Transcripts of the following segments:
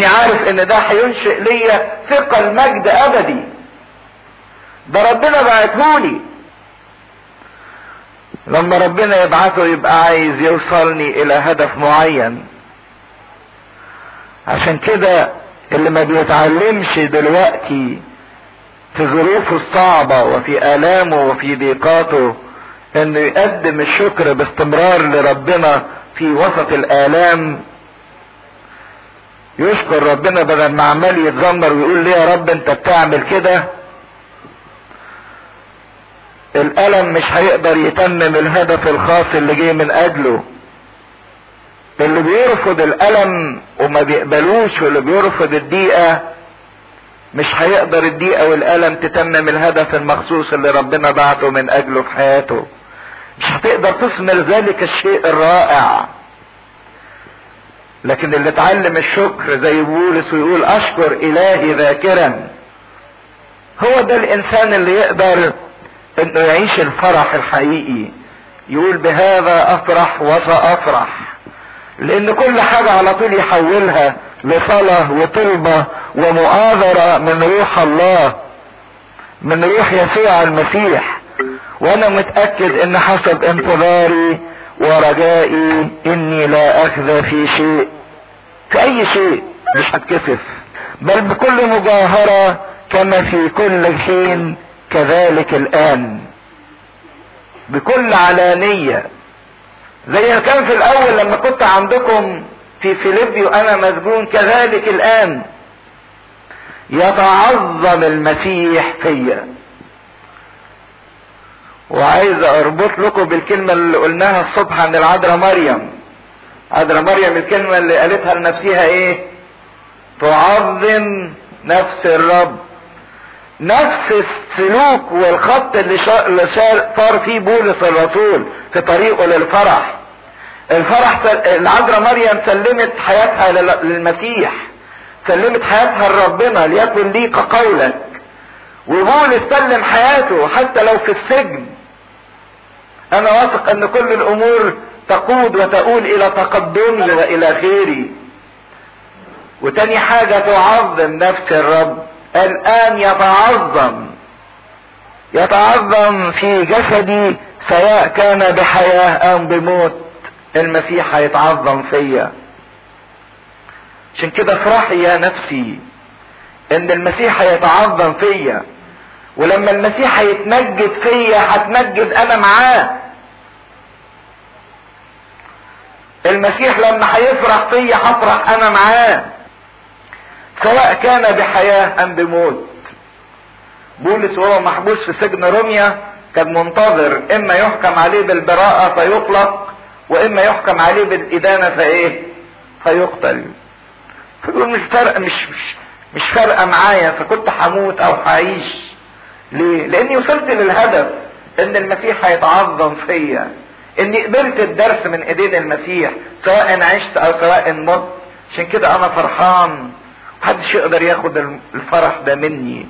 لاني عارف إن ده هينشئ ليا ثقل مجد أبدي. ده ربنا بعتهولي. لما ربنا يبعثه يبقى عايز يوصلني إلى هدف معين. عشان كده اللي ما بيتعلمش دلوقتي في ظروفه الصعبة وفي آلامه وفي ضيقاته إنه يقدم الشكر باستمرار لربنا في وسط الآلام يشكر ربنا بدل ما عمال يتذمر ويقول ليه يا رب انت بتعمل كده؟ الألم مش هيقدر يتمم الهدف الخاص اللي جه من أجله. اللي بيرفض الألم وما بيقبلوش واللي بيرفض الضيقة مش هيقدر الضيقة والألم تتمم الهدف المخصوص اللي ربنا بعته من أجله في حياته. مش هتقدر تثمر ذلك الشيء الرائع. لكن اللي اتعلم الشكر زي بولس ويقول أشكر إلهي ذاكرا. هو ده الإنسان اللي يقدر إنه يعيش الفرح الحقيقي. يقول بهذا أفرح وسأفرح. لأن كل حاجة على طول يحولها لصلاة وطلبة ومؤازرة من روح الله من روح يسوع المسيح. وأنا متأكد إن حسب انتظاري ورجائي إني لا أخذ في شيء في اي شيء؟ مش هتكسف. بل بكل مجاهرة كما في كل حين كذلك الآن. بكل علانية. زي ما كان في الأول لما كنت عندكم في فيليبيو أنا مسجون كذلك الآن. يتعظم المسيح فيا. وعايز أربط لكم بالكلمة اللي قلناها الصبح عن العذراء مريم. عذراء مريم الكلمة اللي قالتها لنفسها إيه؟ تعظم نفس الرب. نفس السلوك والخط اللي صار فيه بولس الرسول في طريقه للفرح. الفرح العذراء مريم سلمت حياتها للمسيح. سلمت حياتها لربنا ليكن لي كقولك وبولس سلم حياته حتى لو في السجن. أنا واثق أن كل الأمور تقود وتؤول إلى تقدمي وإلى خيري وتاني حاجة تعظم نفس الرب. الآن يتعظم. يتعظم في جسدي سواء كان بحياة أم بموت. المسيح هيتعظم فيا. عشان كده افرحي يا نفسي إن المسيح هيتعظم فيا. ولما المسيح هيتمجد فيا هتمجد أنا معاه. المسيح لما هيفرح فيا هفرح أنا معاه. سواء كان بحياة أم بموت. بولس وهو محبوس في سجن روميا كان منتظر إما يحكم عليه بالبراءة فيطلق وإما يحكم عليه بالإدانة فإيه؟ فيقتل. فيقول مش فارقة مش مش مش فارقة معايا فكنت هموت أو هعيش. ليه؟ لأني وصلت للهدف إن المسيح هيتعظم فيا. اني قبلت الدرس من ايدين المسيح سواء عشت أو سواء مت. عشان كده أنا فرحان. محدش يقدر ياخد الفرح ده مني.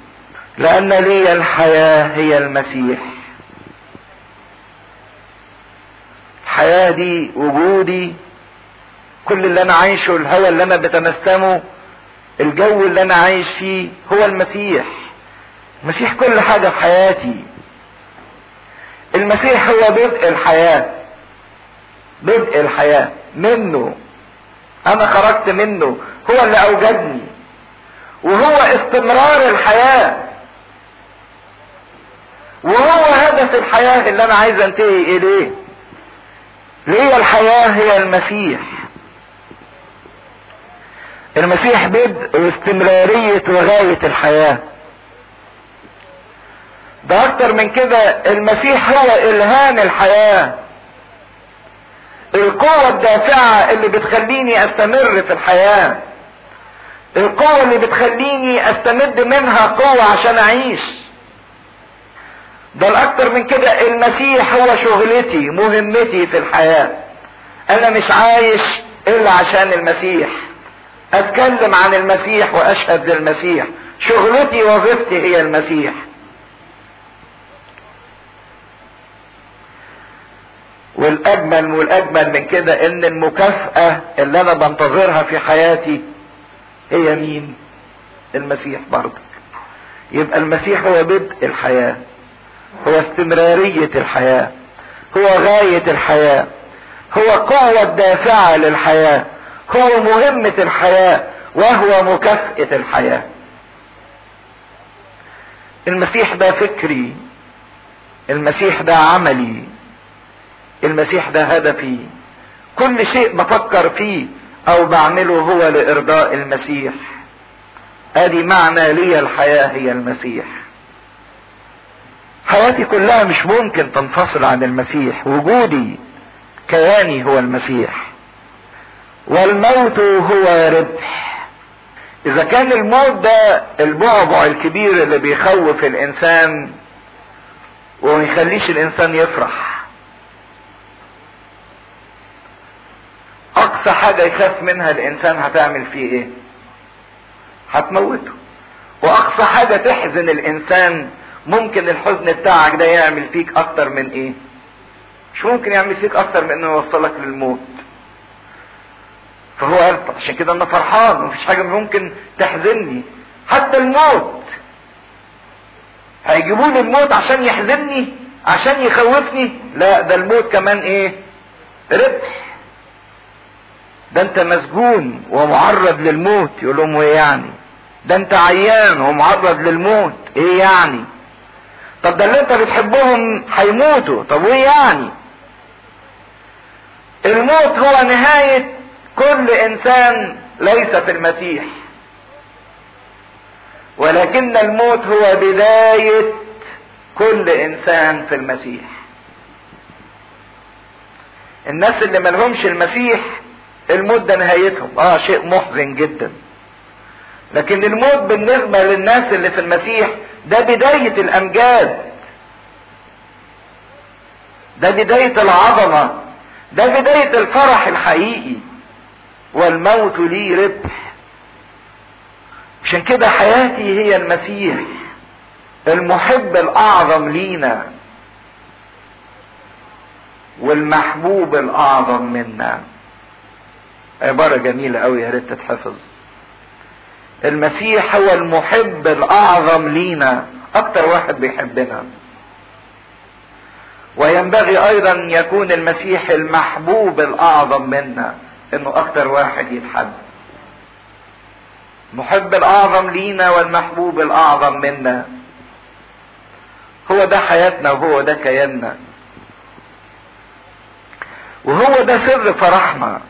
لأن لي الحياة هي المسيح. الحياة دي وجودي كل اللي أنا عايشه الهوى اللي أنا بتنسمه الجو اللي أنا عايش فيه هو المسيح. المسيح كل حاجة في حياتي. المسيح هو بدء الحياة. بدء الحياة. منه. أنا خرجت منه. هو اللي أوجدني. وهو استمرار الحياة. وهو هدف الحياة اللي أنا عايز أنتهي إليه. ليه الحياة هي المسيح؟ المسيح بدء واستمرارية وغاية الحياة. ده أكتر من كده. المسيح هو إلهام الحياة. القوة الدافعة اللي بتخليني أستمر في الحياة. القوة اللي بتخليني أستمد منها قوة عشان أعيش. ده الاكتر من كده. المسيح هو شغلتي مهمتي في الحياة. أنا مش عايش إلا عشان المسيح. أتكلم عن المسيح وأشهد للمسيح. شغلتي وظيفتي هي المسيح. والأجمل والأجمل من كده إن المكافأة اللي أنا بنتظرها في حياتي هي مين؟ المسيح برضك. يبقى المسيح هو بدء الحياة. هو استمرارية الحياة. هو غاية الحياة. هو قوة دافعة للحياة. هو مهمة الحياة. وهو مكافأة الحياة. المسيح ده فكري. المسيح ده عملي. المسيح ده هدفي كل شيء بفكر فيه أو بعمله هو لإرضاء المسيح. ادي معنى لي الحياة هي المسيح. حياتي كلها مش ممكن تنفصل عن المسيح. وجودي كياني هو المسيح. والموت هو ربح. إذا كان الموت ده البعبع الكبير اللي بيخوف الإنسان وما يخليش الإنسان يفرح. أقصى حاجة يخاف منها الإنسان هتعمل فيه إيه؟ هتموته. وأقصى حاجة تحزن الإنسان ممكن الحزن بتاعك ده يعمل فيك أكتر من إيه؟ مش ممكن يعمل فيك أكتر من إنه يوصلك للموت. فهو قال عشان كده أنا فرحان مفيش حاجة ممكن تحزنني حتى الموت. هيجيبوا لي الموت عشان يحزنني عشان يخوفني؟ لا ده الموت كمان إيه؟ ربح. ده انت مسجون ومعرض للموت يقول لهم إيه يعني؟ ده انت عيان ومعرض للموت إيه يعني؟ طب ده اللي انت بتحبهم هيموتوا طب وايه يعني؟ الموت هو نهاية كل إنسان ليس في المسيح. ولكن الموت هو بداية كل إنسان في المسيح. الناس اللي ملهمش المسيح الموت ده نهايتهم. آه شيء محزن جدا. لكن الموت بالنسبة للناس اللي في المسيح ده بداية الأمجاد. ده بداية العظمة. ده بداية الفرح الحقيقي. والموت لي ربح. عشان كده حياتي هي المسيح. المحب الأعظم لينا. والمحبوب الأعظم منا. عبارة جميلة قوي يا ريت تتحفظ. المسيح هو المحب الأعظم لينا أكتر واحد بيحبنا. وينبغي أيضا يكون المسيح المحبوب الأعظم منا إنه أكتر واحد يتحب. المحب الأعظم لينا والمحبوب الأعظم منا. هو ده حياتنا وهو ده كياننا. وهو ده سر فرحنا.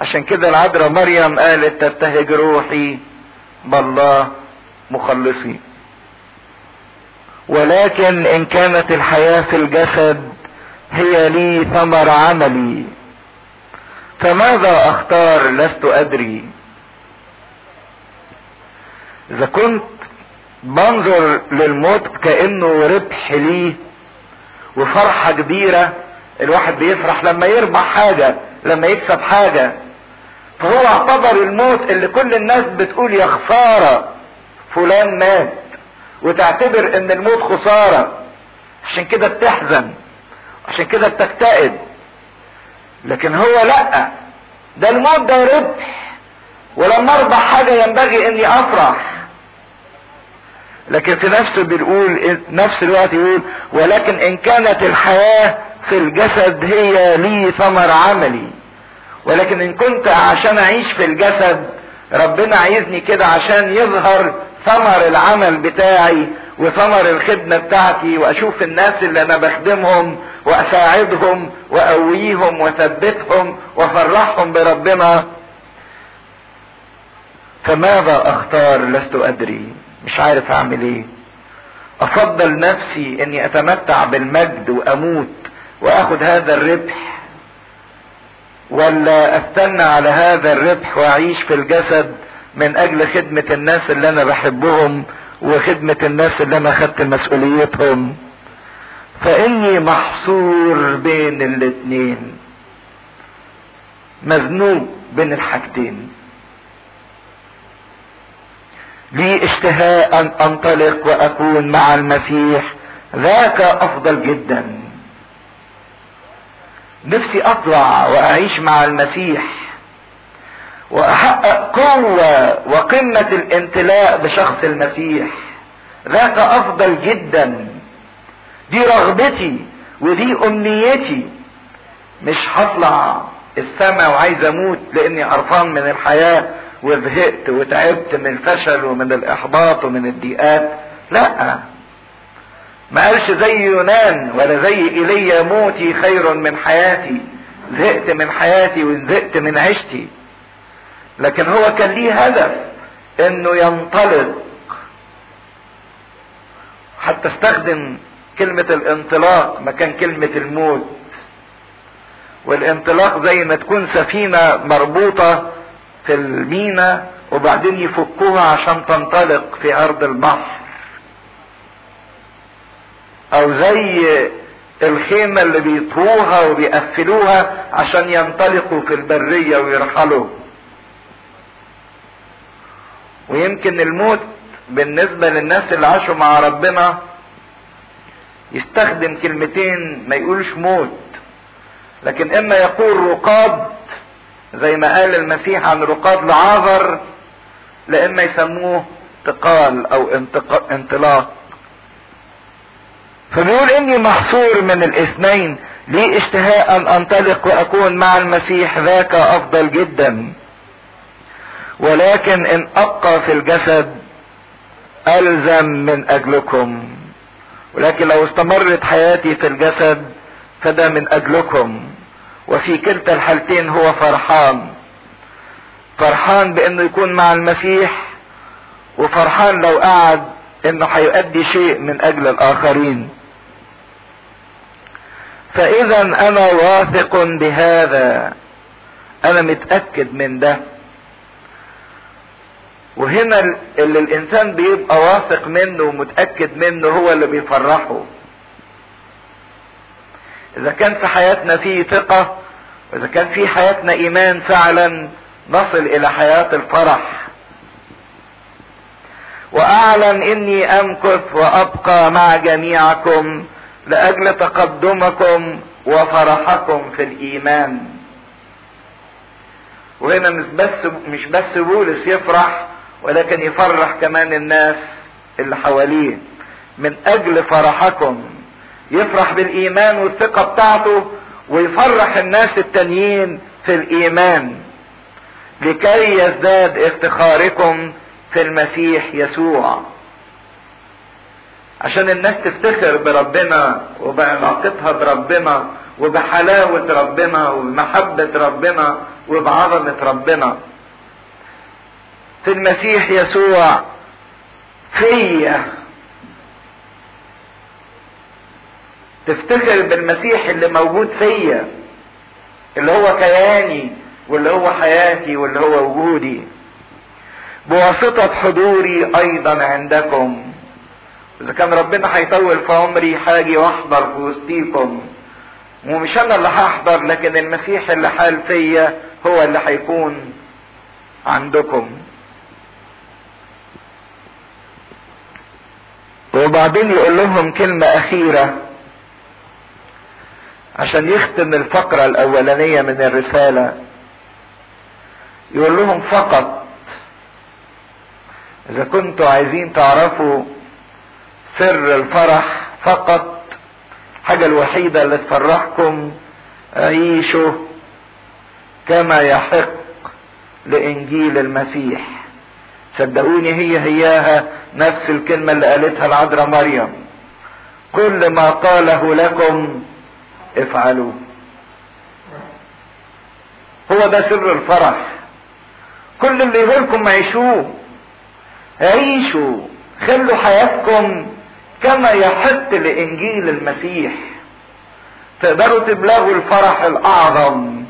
عشان كده العذراء مريم قالت تبتهج روحي بالله مخلصي ولكن إن كانت الحياة في الجسد هي لي ثمر عملي فماذا أختار؟ لست أدري. إذا كنت بنظر للموت كأنه ربح ليه وفرحة كبيرة الواحد بيفرح لما يربح حاجة لما يكسب حاجة. فهو اعتبر الموت اللي كل الناس بتقول يا خسارة فلان مات. وتعتبر إن الموت خسارة. عشان كده بتحزن. عشان كده بتكتئب. لكن هو لأ. ده الموت ده ربح. ولما أربح حاجة ينبغي إني أفرح. لكن في نفسه بيقول نفس الوقت يقول ولكن إن كانت الحياة في الجسد هي لي ثمر عملي. ولكن إن كنت عشان أعيش في الجسد ربنا عايزني كده عشان يظهر ثمر العمل بتاعي وثمر الخدمة بتاعتي وأشوف الناس اللي أنا بخدمهم وأساعدهم وأقويهم وأثبتهم وأفرحهم بربنا. فماذا أختار؟ لست أدري. مش عارف أعمل إيه. أفضل نفسي إني أتمتع بالمجد وأموت واخد هذا الربح. ولا أستنى على هذا الربح وأعيش في الجسد من أجل خدمة الناس اللي أنا بحبهم وخدمة الناس اللي أنا خدت مسؤوليتهم. فإني محصور بين الاتنين. مزنوق بين الحاجتين. لي اشتهاء أن أنطلق وأكون مع المسيح. ذاك أفضل جدا. نفسي اطلع وأعيش مع المسيح وأحقق قوة وقمة الامتلاء بشخص المسيح. ذاك أفضل جدا. دي رغبتي ودي أمنيتي. مش هطلع السماء وعايز أموت لأني قرفان من الحياة وزهقت وتعبت من الفشل ومن الإحباط ومن الضيقات. لا. ما قالش زي يونان ولا زي ايليا موتي خير من حياتي زهقت من حياتي وزهقت من عيشتي. لكن هو كان ليه هدف إنه ينطلق. حتى استخدم كلمة الانطلاق مكان كلمة الموت. والانطلاق زي ما تكون سفينة مربوطة في المينا وبعدين يفكوها عشان تنطلق في أرض البحر. أو زي الخيمة اللي بيطوها وبيقفلوها عشان ينطلقوا في البرية ويرحلوا. ويمكن الموت بالنسبة للناس اللي عاشوا مع ربنا يستخدم كلمتين ما يقولش موت. لكن إما يقول رقاد زي ما قال المسيح عن رقاد لعاذر لاما يسموه انتقال أو انطلاق. فبيقول إني محصور من الاثنين. لي اشتهاء أن أنطلق وأكون مع المسيح ذاك أفضل جدا. ولكن إن أبقى في الجسد ألزم من أجلكم. ولكن لو استمرت حياتي في الجسد فده من أجلكم. وفي كلتا الحالتين هو فرحان. فرحان بإنه يكون مع المسيح وفرحان لو قعد إنه هيؤدي شيء من أجل الآخرين. فاذا أنا واثق بهذا. أنا متأكد من ده. وهنا اللي الإنسان بيبقى واثق منه ومتأكد منه هو اللي بيفرحه. إذا كان في حياتنا فيه ثقة واذا كان في حياتنا إيمان فعلا نصل إلى حياة الفرح. وأعلم إني أمكث وأبقى مع جميعكم. لأجل تقدمكم وفرحكم في الإيمان. وهنا مش بس مش بس بولس يفرح ولكن يفرح كمان الناس اللي حواليه. من أجل فرحكم يفرح بالإيمان والثقة بتاعته ويفرح الناس التانيين في الإيمان. لكي يزداد افتخاركم في المسيح يسوع. عشان الناس تفتخر بربنا وبعلاقتها بربنا وبحلاوة ربنا وبمحبة ربنا وبعظمة ربنا. في المسيح يسوع فيا. تفتخر بالمسيح اللي موجود فيا اللي هو كياني واللي هو حياتي واللي هو وجودي. بواسطة حضوري أيضا عندكم. إذا كان ربنا هيطول في عمري حاجي وأحضر في وسطيكم ومش أنا اللي هحضر لكن المسيح اللي حال فيا هو اللي هيكون عندكم. وبعدين يقول لهم كلمة أخيرة عشان يختم الفقرة الأولانية من الرسالة. يقول لهم فقط إذا كنتوا عايزين تعرفوا سر الفرح فقط الحاجة الوحيدة اللي تفرحكم عيشوا كما يحق لإنجيل المسيح. صدقوني هي هياها نفس الكلمة اللي قالتها العذراء مريم. كل ما قاله لكم افعلوا هو ده سر الفرح. كل اللي يقولكم عيشوه عيشوا خلوا حياتكم كما يحق لإنجيل المسيح. تقدروا تبلغوا الفرح الأعظم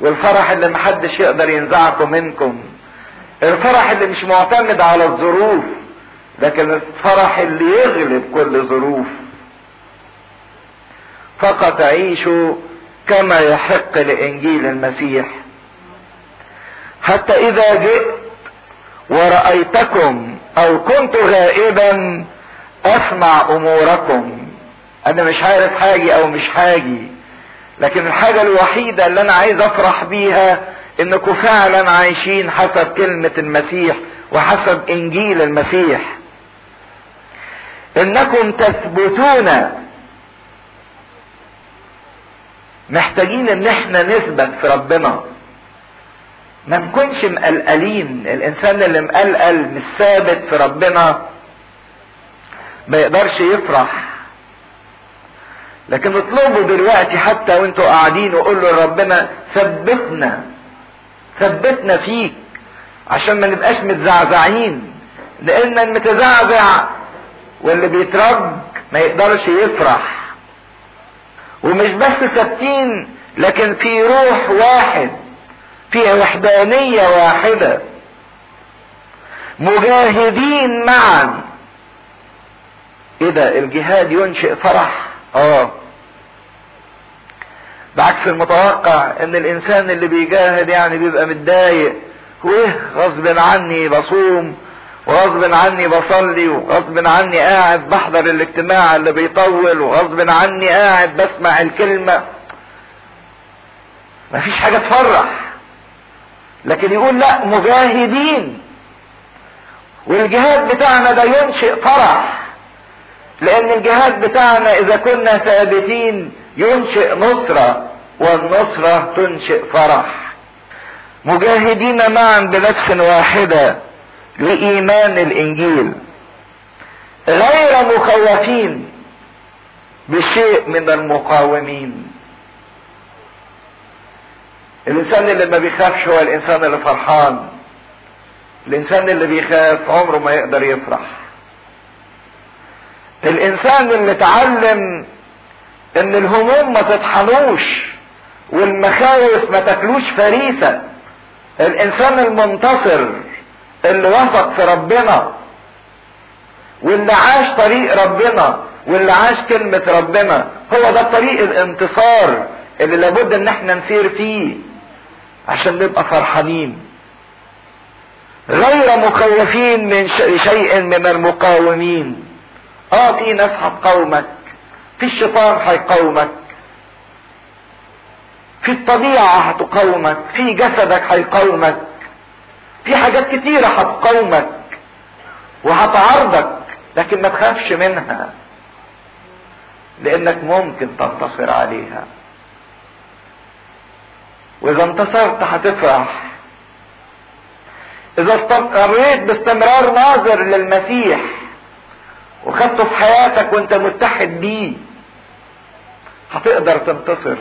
والفرح اللي محدش يقدر ينزعكم منكم. الفرح اللي مش معتمد على الظروف لكن الفرح اللي يغلب كل ظروف. فقط عيشوا كما يحق لإنجيل المسيح. حتى إذا جئت ورأيتكم أو كنت غائبا أسمع أموركم. أنا مش عارف حاجي أو مش حاجي لكن الحاجة الوحيدة اللي أنا عايز أفرح بيها إنكم فعلا عايشين حسب كلمة المسيح وحسب إنجيل المسيح. إنكم تثبتون. محتاجين إن إحنا نثبت في ربنا. ما نكونش مقلقلين. الإنسان اللي مقلقل مش ثابت في ربنا ما يقدرش يفرح. لكن اطلبوا دلوقتي حتى وانتوا قاعدين وقولوا لربنا ثبتنا ثبتنا فيك عشان ما نبقاش متزعزعين. لأن المتزعزع واللي بيترج ما يقدرش يفرح. ومش بس ثابتين لكن في روح واحد في وحدانية واحدة. مجاهدين معا. إيه ده الجهاد ينشئ فرح. آه. بعكس المتوقع إن الإنسان اللي بيجاهد يعني بيبقى متضايق وإيه؟ غصب عني بصوم وغصب عني بصلي وغصب عني قاعد بحضر الاجتماع اللي بيطول وغصب عني قاعد بسمع الكلمة. مفيش حاجة تفرح. لكن يقول لا مجاهدين. والجهاد بتاعنا ده ينشئ فرح. لأن الجهاد بتاعنا إذا كنا ثابتين ينشئ نصرة والنصرة تنشئ فرح. مجاهدين معا بنفس واحدة لإيمان الإنجيل. غير مخوفين بشيء من المقاومين. الإنسان اللي ما بيخافش هو الإنسان اللي فرحان الإنسان اللي بيخاف عمره ما يقدر يفرح. الإنسان اللي اتعلم إن الهموم ما تطحنوش والمخاوف ما تاكلوش فريسة الإنسان المنتصر اللي وثق في ربنا واللي عاش طريق ربنا واللي عاش كلمة ربنا هو ده طريق الانتصار اللي لابد إن إحنا نسير فيه عشان نبقى فرحانين. غير مخوفين من شيء من المقاومين. آه في ناس هتقاومك في الشيطان هيقاومك في الطبيعة هتقاومك في جسدك هيقاومك في حاجات كتيرة هتقاومك وهتعارضك لكن ما تخافش منها لأنك ممكن تنتصر عليها. وإذا انتصرت هتفرح. إذا استمريت باستمرار ناظر للمسيح وخدته في حياتك وانت متحد بيه هتقدر تنتصر.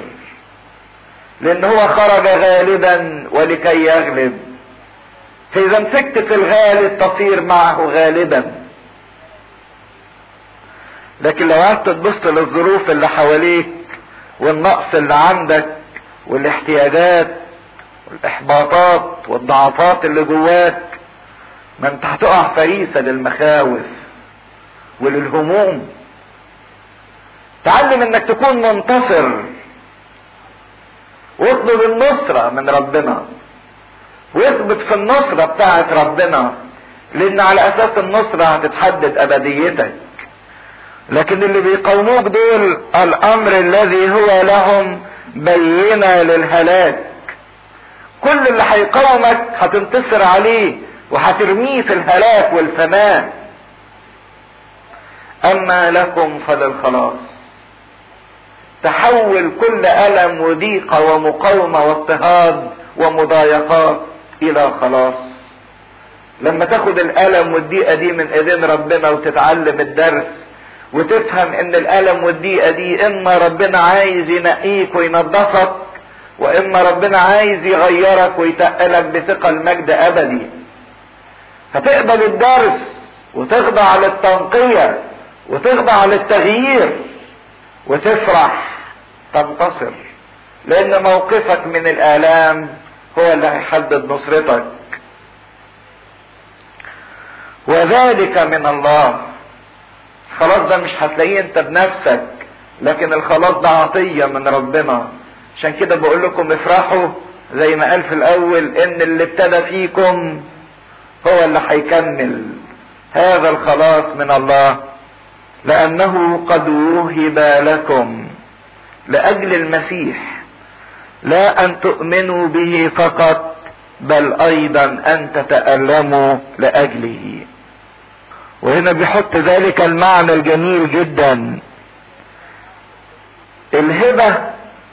لأن هو خرج غالبا ولكي يغلب. فإذا مسكت في الغالب تصير معه غالبا. لكن لو قعدت تبص للظروف اللي حواليك والنقص اللي عندك والاحتياجات والإحباطات والضعفات اللي جواك ما أنت هتقع فريسة للمخاوف. وللهموم. تعلم إنك تكون منتصر. واطلب النصرة من ربنا. واثبت في النصرة بتاعت ربنا. لأن على أساس النصرة هتتحدد أبديتك. لكن اللي بيقاوموك دول الأمر الذي هو لهم بينة للهلاك. كل اللي هيقاومك هتنتصر عليه وهترميه في الهلاك والفناء. أما لكم فللخلاص تحول كل ألم وضيقه ومقاومة واضطهاد ومضايقات إلى خلاص. لما تاخد الألم والضيقة دي من ايدين ربنا وتتعلم الدرس وتفهم إن الألم والضيقة دي إما ربنا عايز ينقيك وينظفك وإما ربنا عايز يغيرك ويتقلك بثقل مجد أبدي. فتقبل الدرس وتخضع للتنقية وتخضع للتغيير وتفرح تنتصر. لأن موقفك من الآلام هو اللي هيحدد نصرتك. وذلك من الله. خلاص ده مش هتلاقيه انت بنفسك لكن الخلاص ده عطية من ربنا. عشان كده بقول لكم افرحوا زي ما قال في الأول إن اللي ابتدى فيكم هو اللي هيكمل. هذا الخلاص من الله. لأنه قد وهب لكم لأجل المسيح لا أن تؤمنوا به فقط بل أيضا أن تتألموا لأجله. وهنا بيحط ذلك المعنى الجميل جدا. الهبة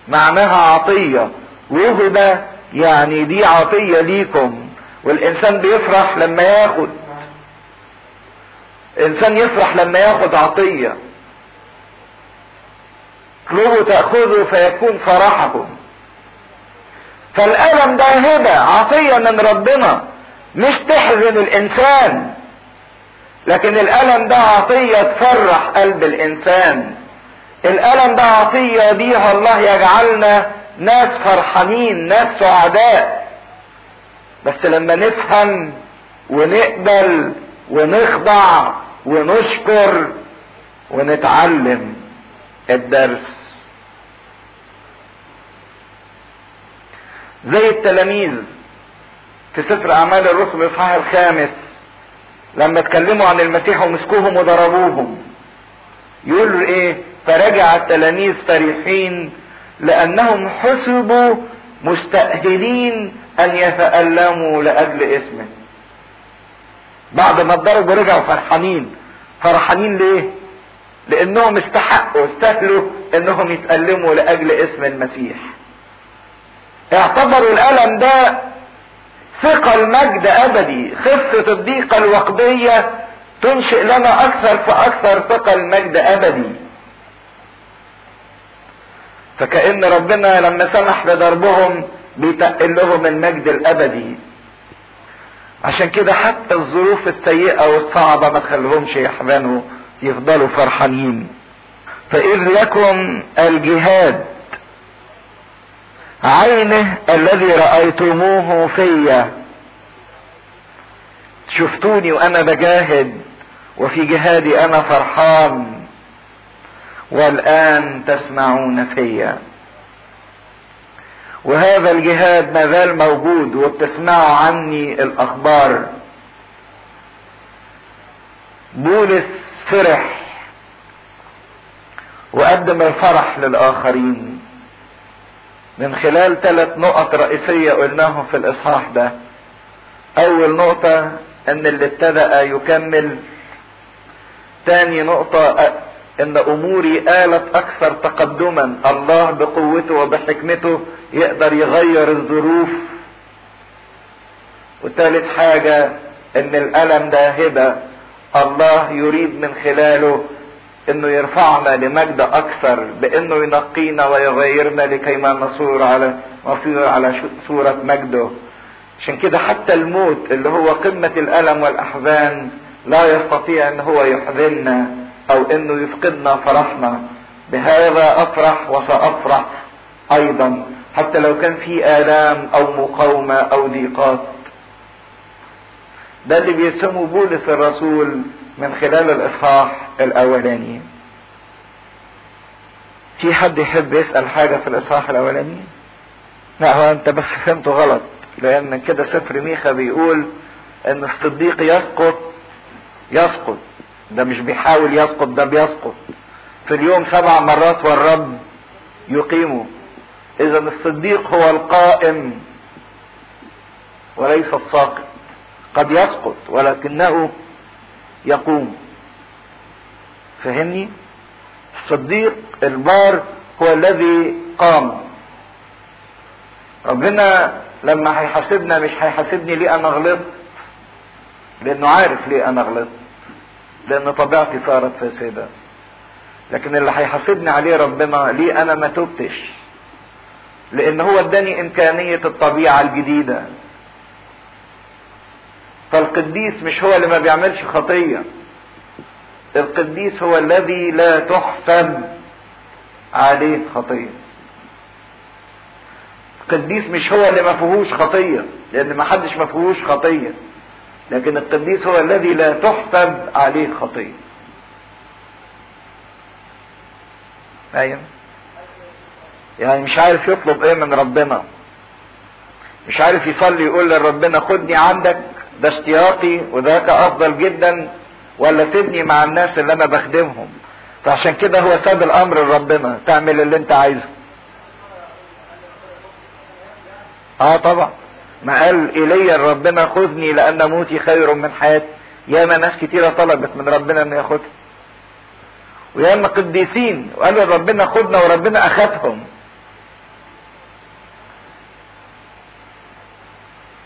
معناها عطية وهبة يعني دي عطية ليكم. والإنسان بيفرح لما ياخد انسان يفرح لما ياخد عطية. اطلبوا تأخذوا فيكون فرحكم فالألم ده هبة عطية من ربنا. مش تحزن الإنسان. لكن الألم ده عطية تفرح قلب الإنسان. الألم ده عطية بيها الله يجعلنا ناس فرحانين ناس سعداء. بس لما نفهم ونقبل ونخضع ونشكر ونتعلم الدرس. زي التلاميذ في سفر أعمال الرسل الإصحاح الخامس لما اتكلموا عن المسيح ومسكوهم وضربوهم يقول إيه؟ فرجع التلاميذ فرحين لأنهم حسبوا مستأهلين أن يتألموا لأجل اسمه. بعد ما اتضربوا رجعوا فرحانين. فرحانين ليه؟ لأنهم استحقوا استاهلوا إنهم يتألموا لأجل اسم المسيح. اعتبروا الألم ده ثقل مجد أبدي. خفة الضيقة الوقتية تنشئ لنا أكثر فأكثر ثقل مجد أبدي. فكأن ربنا لما سمح بضربهم بيتقل لهم المجد الأبدي. عشان كده حتى الظروف السيئة والصعبة ما تخليهمش يحزنوا يفضلوا فرحانين. فإذ لكم الجهاد عينه الذي رأيتموه فيا. شفتوني وأنا بجاهد وفي جهادي أنا فرحان. والآن تسمعون فيا. وهذا الجهاد ما زال موجود وبتسمعوا عني الأخبار. بولس فرح وقدم الفرح للآخرين. من خلال ثلاث نقط رئيسية قلناهم في الإصحاح ده. أول نقطة إن اللي ابتدأ يكمل. تاني نقطة إن أموري آلت أكثر تقدما. الله بقوته وبحكمته يقدر يغير الظروف. وثالث حاجة إن الألم ده هبة. الله يريد من خلاله إنه يرفعنا لمجد أكثر بإنه ينقينا ويغيرنا لكي ما نصور على نصير على صورة مجده. عشان كده حتى الموت اللي هو قمة الألم والأحزان لا يستطيع إن هو يحزننا. أو إنه يفقدنا فرحنا بهذا أفرح وسأفرح أيضا حتى لو كان في آلام أو مقاومة أو ضيقات. ده اللي بيرسمه بولس الرسول من خلال الإصحاح الأولاني. في حد يحب يسأل حاجة في الإصحاح الأولاني؟ لا هو أنت بس فهمته غلط لأن كده سفر ميخا بيقول إن الصديق يسقط يسقط. ده مش بيحاول يسقط ده بيسقط. في اليوم سبع مرات والرب يقيمه. إذا الصديق هو القائم وليس الساقط. قد يسقط ولكنه يقوم. فهمني؟ الصديق البار هو الذي قام. ربنا لما هيحاسبنا مش هيحاسبني ليه أنا غلطت؟ لأنه عارف ليه أنا غلطت. لأن طبيعتي صارت فاسدة. لكن اللي هيحاسبني عليه ربنا ليه أنا ما تبتش؟ لأن هو اداني إمكانية الطبيعة الجديدة. فالقديس مش هو اللي ما بيعملش خطية. القديس هو الذي لا تحسب عليه خطية. القديس مش هو اللي ما فيهوش خطية لأن ما حدش ما فيهوش خطية. لكن القديس هو الذي لا تحسب عليه خطية أيوه يعني مش عارف يطلب إيه من ربنا. مش عارف يصلي يقول لربنا خدني عندك ده اشتياقي وذاك أفضل جدا ولا سيبني مع الناس اللي أنا بخدمهم. فعشان كده هو ساب الأمر لربنا تعمل اللي أنت عايزه. آه طبعا. ما قال ايليا ربنا خذني لأن موتي خير من حياتي. ياما ناس كتيرة طلبت من ربنا إنه ياخدها. وياما قديسين وقالوا ربنا خدنا وربنا أخذهم.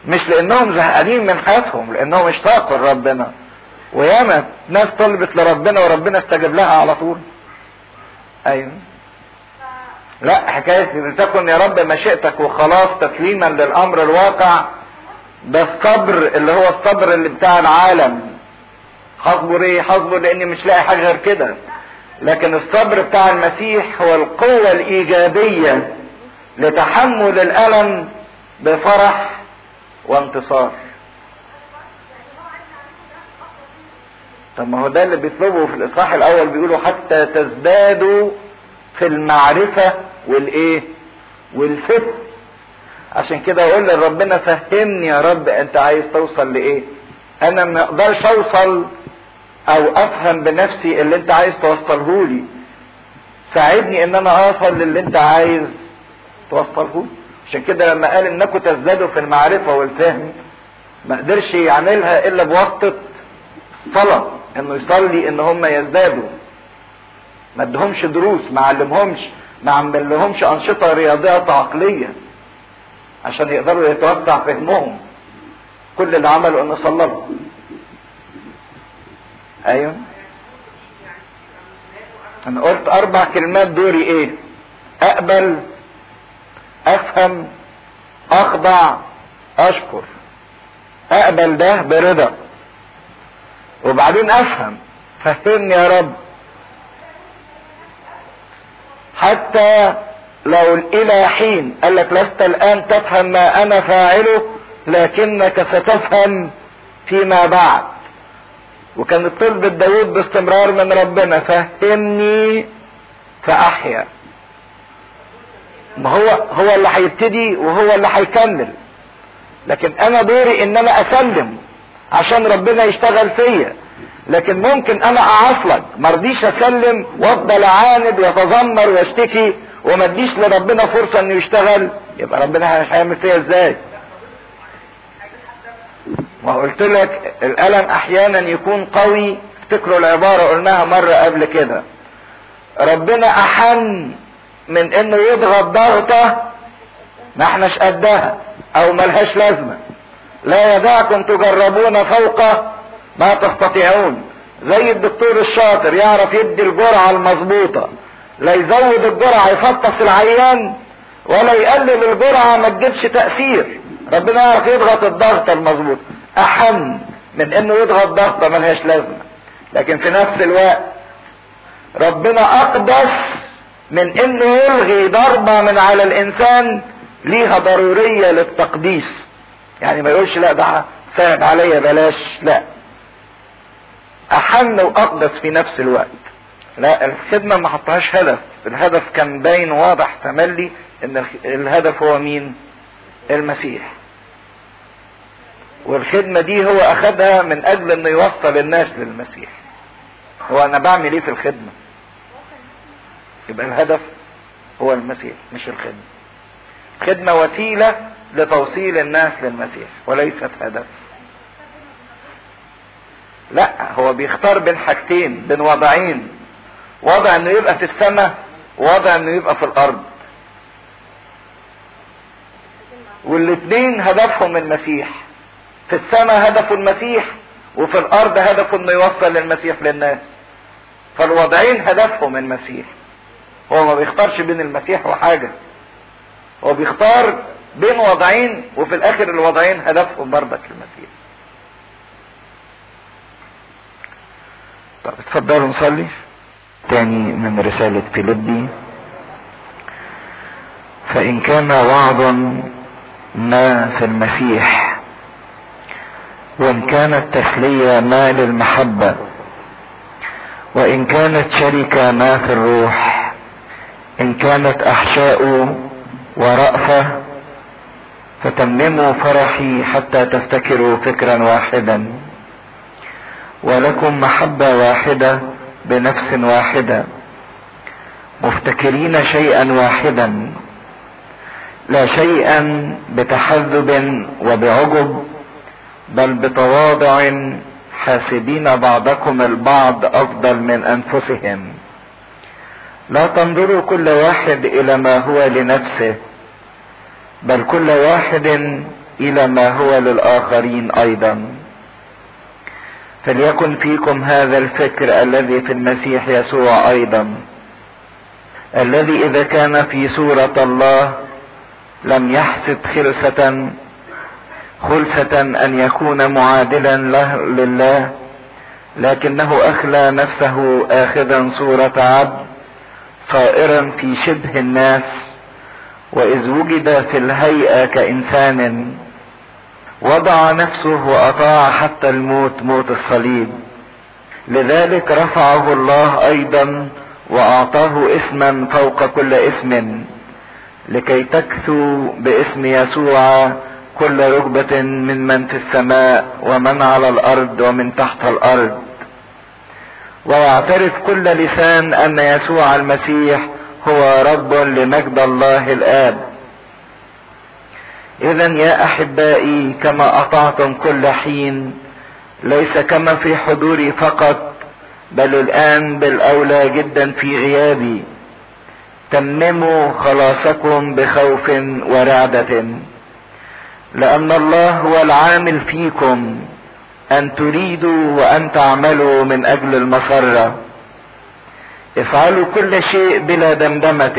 مش لأنهم زهقانين من حياتهم لأنهم اشتاقوا لربنا. وياما ناس طلبت لربنا وربنا استجاب لها على طول. أيوه. لا حكاية لتكن يا رب مشيئتك وخلاص تسليما للأمر الواقع ده الصبر اللي هو الصبر اللي بتاع العالم. هصبر إيه هصبر لأني مش لاقي حاجة غير كده. لكن الصبر بتاع المسيح هو القوة الإيجابية لتحمل الألم بفرح وانتصار. طب ما هو ده اللي بيطلبه في الإصحاح الأول بيقولوا حتى تزدادوا في المعرفة والإيه؟ والفهم. عشان كده أقول لربنا فهمني يا رب أنت عايز توصل لإيه؟ أنا ما أقدرش أوصل أو أفهم بنفسي اللي أنت عايز توصله لي. ساعدني إن أنا أوصل للي أنت عايز توصله لي. عشان كده لما قال إنكم تزدادوا في المعرفة والفهم ما قدرش يعملها إلا بواسطة الصلاة إنه يصلي إن هم يزدادوا. ما ادهمش دروس ما علمهمش ما عملهمش أنشطة رياضية عقليه عشان يقدروا يتوسع فهمهم. كل اللي عمله انه صلى أيوه. أنا قلت أربع كلمات دوري إيه؟ أقبل أفهم أخضع أشكر. أقبل ده برضا. وبعدين أفهم. فهمني يا رب. حتى لو إلى حين قال لك لست الآن تفهم ما أنا فاعله لكنك ستفهم فيما بعد. وكان طلبة داود باستمرار من ربنا فهمني فأحيا. ما هو هو اللي هيبتدي وهو اللي هيكمل. لكن أنا دوري ان أنا أسلم عشان ربنا يشتغل فيا. لكن ممكن أنا اعصلك مرضيش اسلم وأفضل أعاند واتذمر وأشتكي وما اديش لربنا فرصة إنه يشتغل. يبقى ربنا هيعمل فيا إزاي؟ وقلت لك الألم أحيانا يكون قوي. افتكروا العبارة قلناها مرة قبل كده. ربنا أحن من إنه يضغط ضغطة ما إحناش قدها أو ملهاش لازمة. لا يدعكم تجربون فوق ما تستطيعون. زي الدكتور الشاطر يعرف يدي الجرعة المظبوطة لا يزود الجرعة يفطس العيان ولا يقلل الجرعة ما تجيبش تأثير. ربنا يعرف يضغط الضغطة المظبوطة احن من إنه يضغط ضغطة ملهاش لازمة. لكن في نفس الوقت ربنا أقدس من إنه يلغي ضربة من على الإنسان ليها ضرورية للتقديس. يعني ما يقولش لا ده صعب عليا بلاش لا. احن وأقدس في نفس الوقت. لا الخدمة ما حطهاش هدف. الهدف كان باين واضح تملي إن الهدف هو مين؟ المسيح. والخدمة دي هو أخدها من أجل إنه يوصل الناس للمسيح. هو أنا بعمل إيه في الخدمة؟ يبقى الهدف هو المسيح مش الخدمة. خدمة وسيلة لتوصيل الناس للمسيح وليست هدف. لا هو بيختار بين حاجتين بين وضعين. وضع إنه يبقى في السماء ووضع إنه يبقى في الأرض. والاثنين هدفهم المسيح. في السماء هدف المسيح وفي الأرض هدف إنه يوصل للمسيح للناس. فالوضعين هدفهم المسيح. هو ما بيختارش بين المسيح وحاجة. هو بيختار بين وضعين وفي الآخر الوضعين هدفهم برضك المسيح. طب اتفضلوا نصلي. تاني من رسالة فيليبي. فإن كان وعظ ما في المسيح وإن كانت تسلية ما للمحبة وإن كانت شركة ما في الروح إن كانت أحشاء ورأفة فتمموا فرحي حتى تفتكروا فكرا واحدا. ولكم محبة واحدة بنفس واحدة. مفتكرين شيئا واحدا. لا شيئا بتحذب وبعجب بل بتواضع. حاسبين بعضكم البعض أفضل من أنفسهم. لا تنظروا كل واحد إلى ما هو لنفسه بل كل واحد إلى ما هو للآخرين أيضا. فليكن فيكم هذا الفكر الذي في المسيح يسوع أيضا. الذي إذا كان في صورة الله لم يحسب خلسة خلسة أن يكون معادلا له لله لكنه أخلى نفسه آخذا صورة عبد صائرا في شبه الناس وإذ وجد في الهيئة كإنسان. وضع نفسه وأطاع حتى الموت موت الصليب. لذلك رفعه الله أيضا وأعطاه اسما فوق كل اسم لكي تكثو باسم يسوع كل ركبة من من في السماء ومن على الأرض ومن تحت الأرض. ويعترف كل لسان أن يسوع المسيح هو رب لمجد الله الآب. اذا يا أحبائي كما أطعتم كل حين ليس كما في حضوري فقط بل الآن بالأولى جدا في غيابي. تمموا خلاصكم بخوف ورعدة لأن الله هو العامل فيكم أن تريدوا وأن تعملوا من أجل المسرة افعلوا كل شيء بلا دمدمة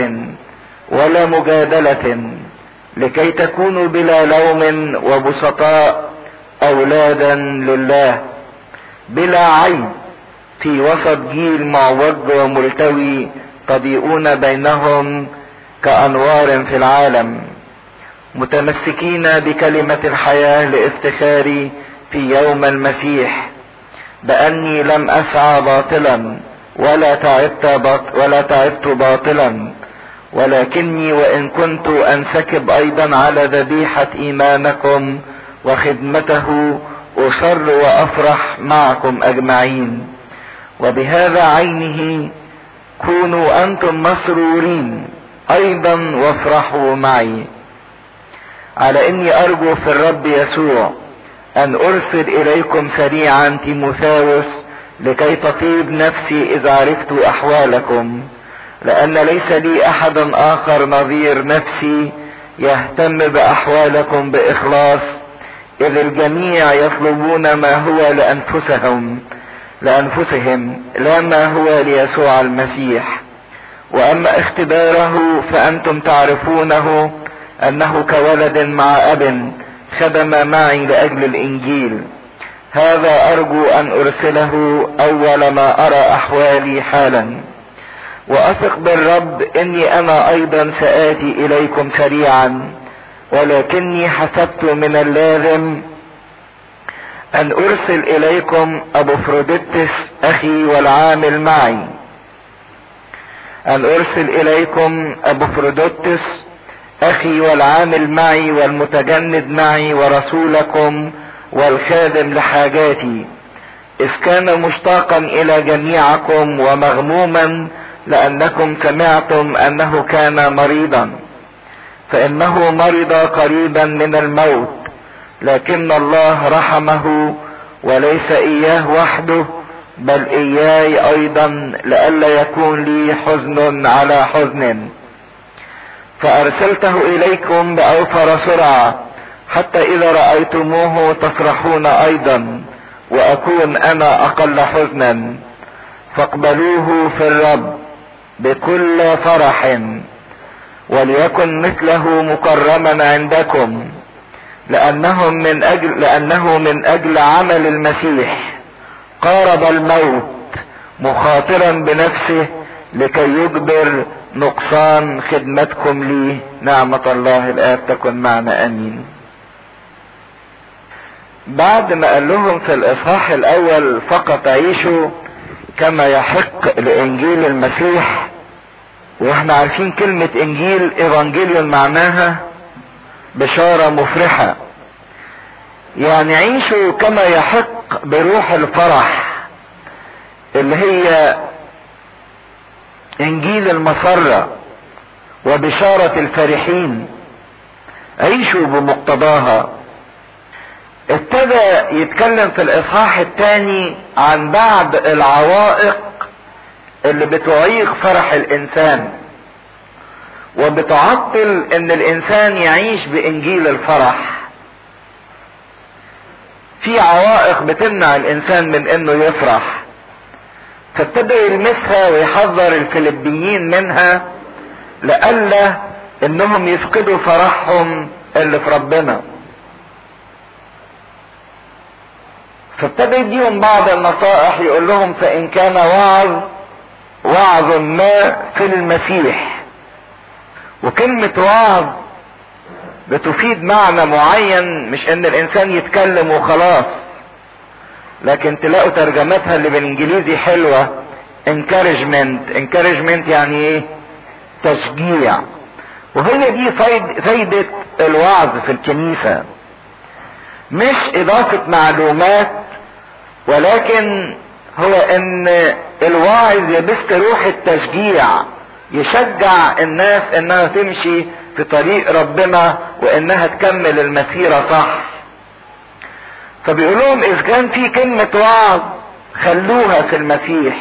ولا مجادلة. لكي تكونوا بلا لوم وبسطاء أولادا لله بلا عيب في وسط جيل معوج وملتوي تضيئون بينهم كأنوار في العالم. متمسكين بكلمة الحياة لإفتخاري في يوم المسيح بأني لم أسعى باطلا ولا تعبت باط ولا تعبت باطلا. ولكني وإن كنت أنسكب أيضا على ذبيحة إيمانكم وخدمته أصر وأفرح معكم أجمعين. وبهذا عينه كونوا أنتم مسرورين. أيضا وافرحوا معي. على إني أرجو في الرب يسوع أن أرسل إليكم سريعا تيموثاوس لكي تطيب نفسي إذا عرفت أحوالكم. لأن ليس لي أحد آخر نظير نفسي يهتم بأحوالكم بإخلاص إذ الجميع يطلبون ما هو لأنفسهم لأنفسهم لا ما هو ليسوع المسيح. وأما اختباره فأنتم تعرفونه أنه كولد مع أب خدم معي لأجل الإنجيل. هذا أرجو أن أرسله أول ما أرى أحوالي حالا. وأثق بالرب إني أنا أيضا سآتي إليكم سريعا ولكني حسبت من اللازم أن أرسل إليكم أبو فروديتس أخي والعامل معي. أن أرسل إليكم أبو فروديتس أخي والعامل معي والمتجند معي ورسولكم والخادم لحاجاتي. إذ كان مشتاقا إلى جميعكم ومغموما لأنكم سمعتم أنه كان مريضا. فإنه مرض قريبا من الموت لكن الله رحمه وليس إياه وحده بل إياي أيضا لئلا يكون لي حزن على حزن. فأرسلته إليكم بأوفر سرعة حتى إذا رأيتموه تفرحون أيضا وأكون أنا أقل حزنا. فاقبلوه في الرب. بكل فرح وليكن مثله مكرما عندكم لأنهم من أجل لأنه من أجل عمل المسيح قارب الموت مخاطرا بنفسه لكي يجبر نقصان خدمتكم لي. نعمة الله الآب تكن معنا. أمين. بعد ما قال لهم في الإصحاح الأول فقط عيشوا كما يحق لإنجيل المسيح. وإحنا عارفين كلمة إنجيل إيفانجيليون معناها بشارة مفرحة. يعني عيشوا كما يحق بروح الفرح اللي هي إنجيل المسرة وبشارة الفرحين. عيشوا بمقتضاها. ابتدى يتكلم في الإصحاح الثاني عن بعض العوائق اللي بتعيق فرح الإنسان وبتعطل إن الإنسان يعيش بإنجيل الفرح. في عوائق بتمنع الإنسان من إنه يفرح. فابتدى يلمسها ويحذر الفلبيين منها لئلا إنهم يفقدوا فرحهم اللي في ربنا. فابتدى يديهم بعض النصائح يقول لهم فإن كان وعظ وعظ ما في المسيح. وكلمة وعظ بتفيد معنى معين مش إن الإنسان يتكلم وخلاص. لكن تلاقوا ترجمتها اللي بالإنجليزي حلوة encouragement. encouragement يعني إيه؟ تشجيع. وهي دي فايد فايدة الوعظ في الكنيسة. مش إضافة معلومات ولكن هو إن الواعظ يبث روح التشجيع يشجع الناس إنها تمشي في طريق ربنا وإنها تكمل المسيرة صح. فبيقول لهم اذا كان في كلمة وعظ خلوها في المسيح.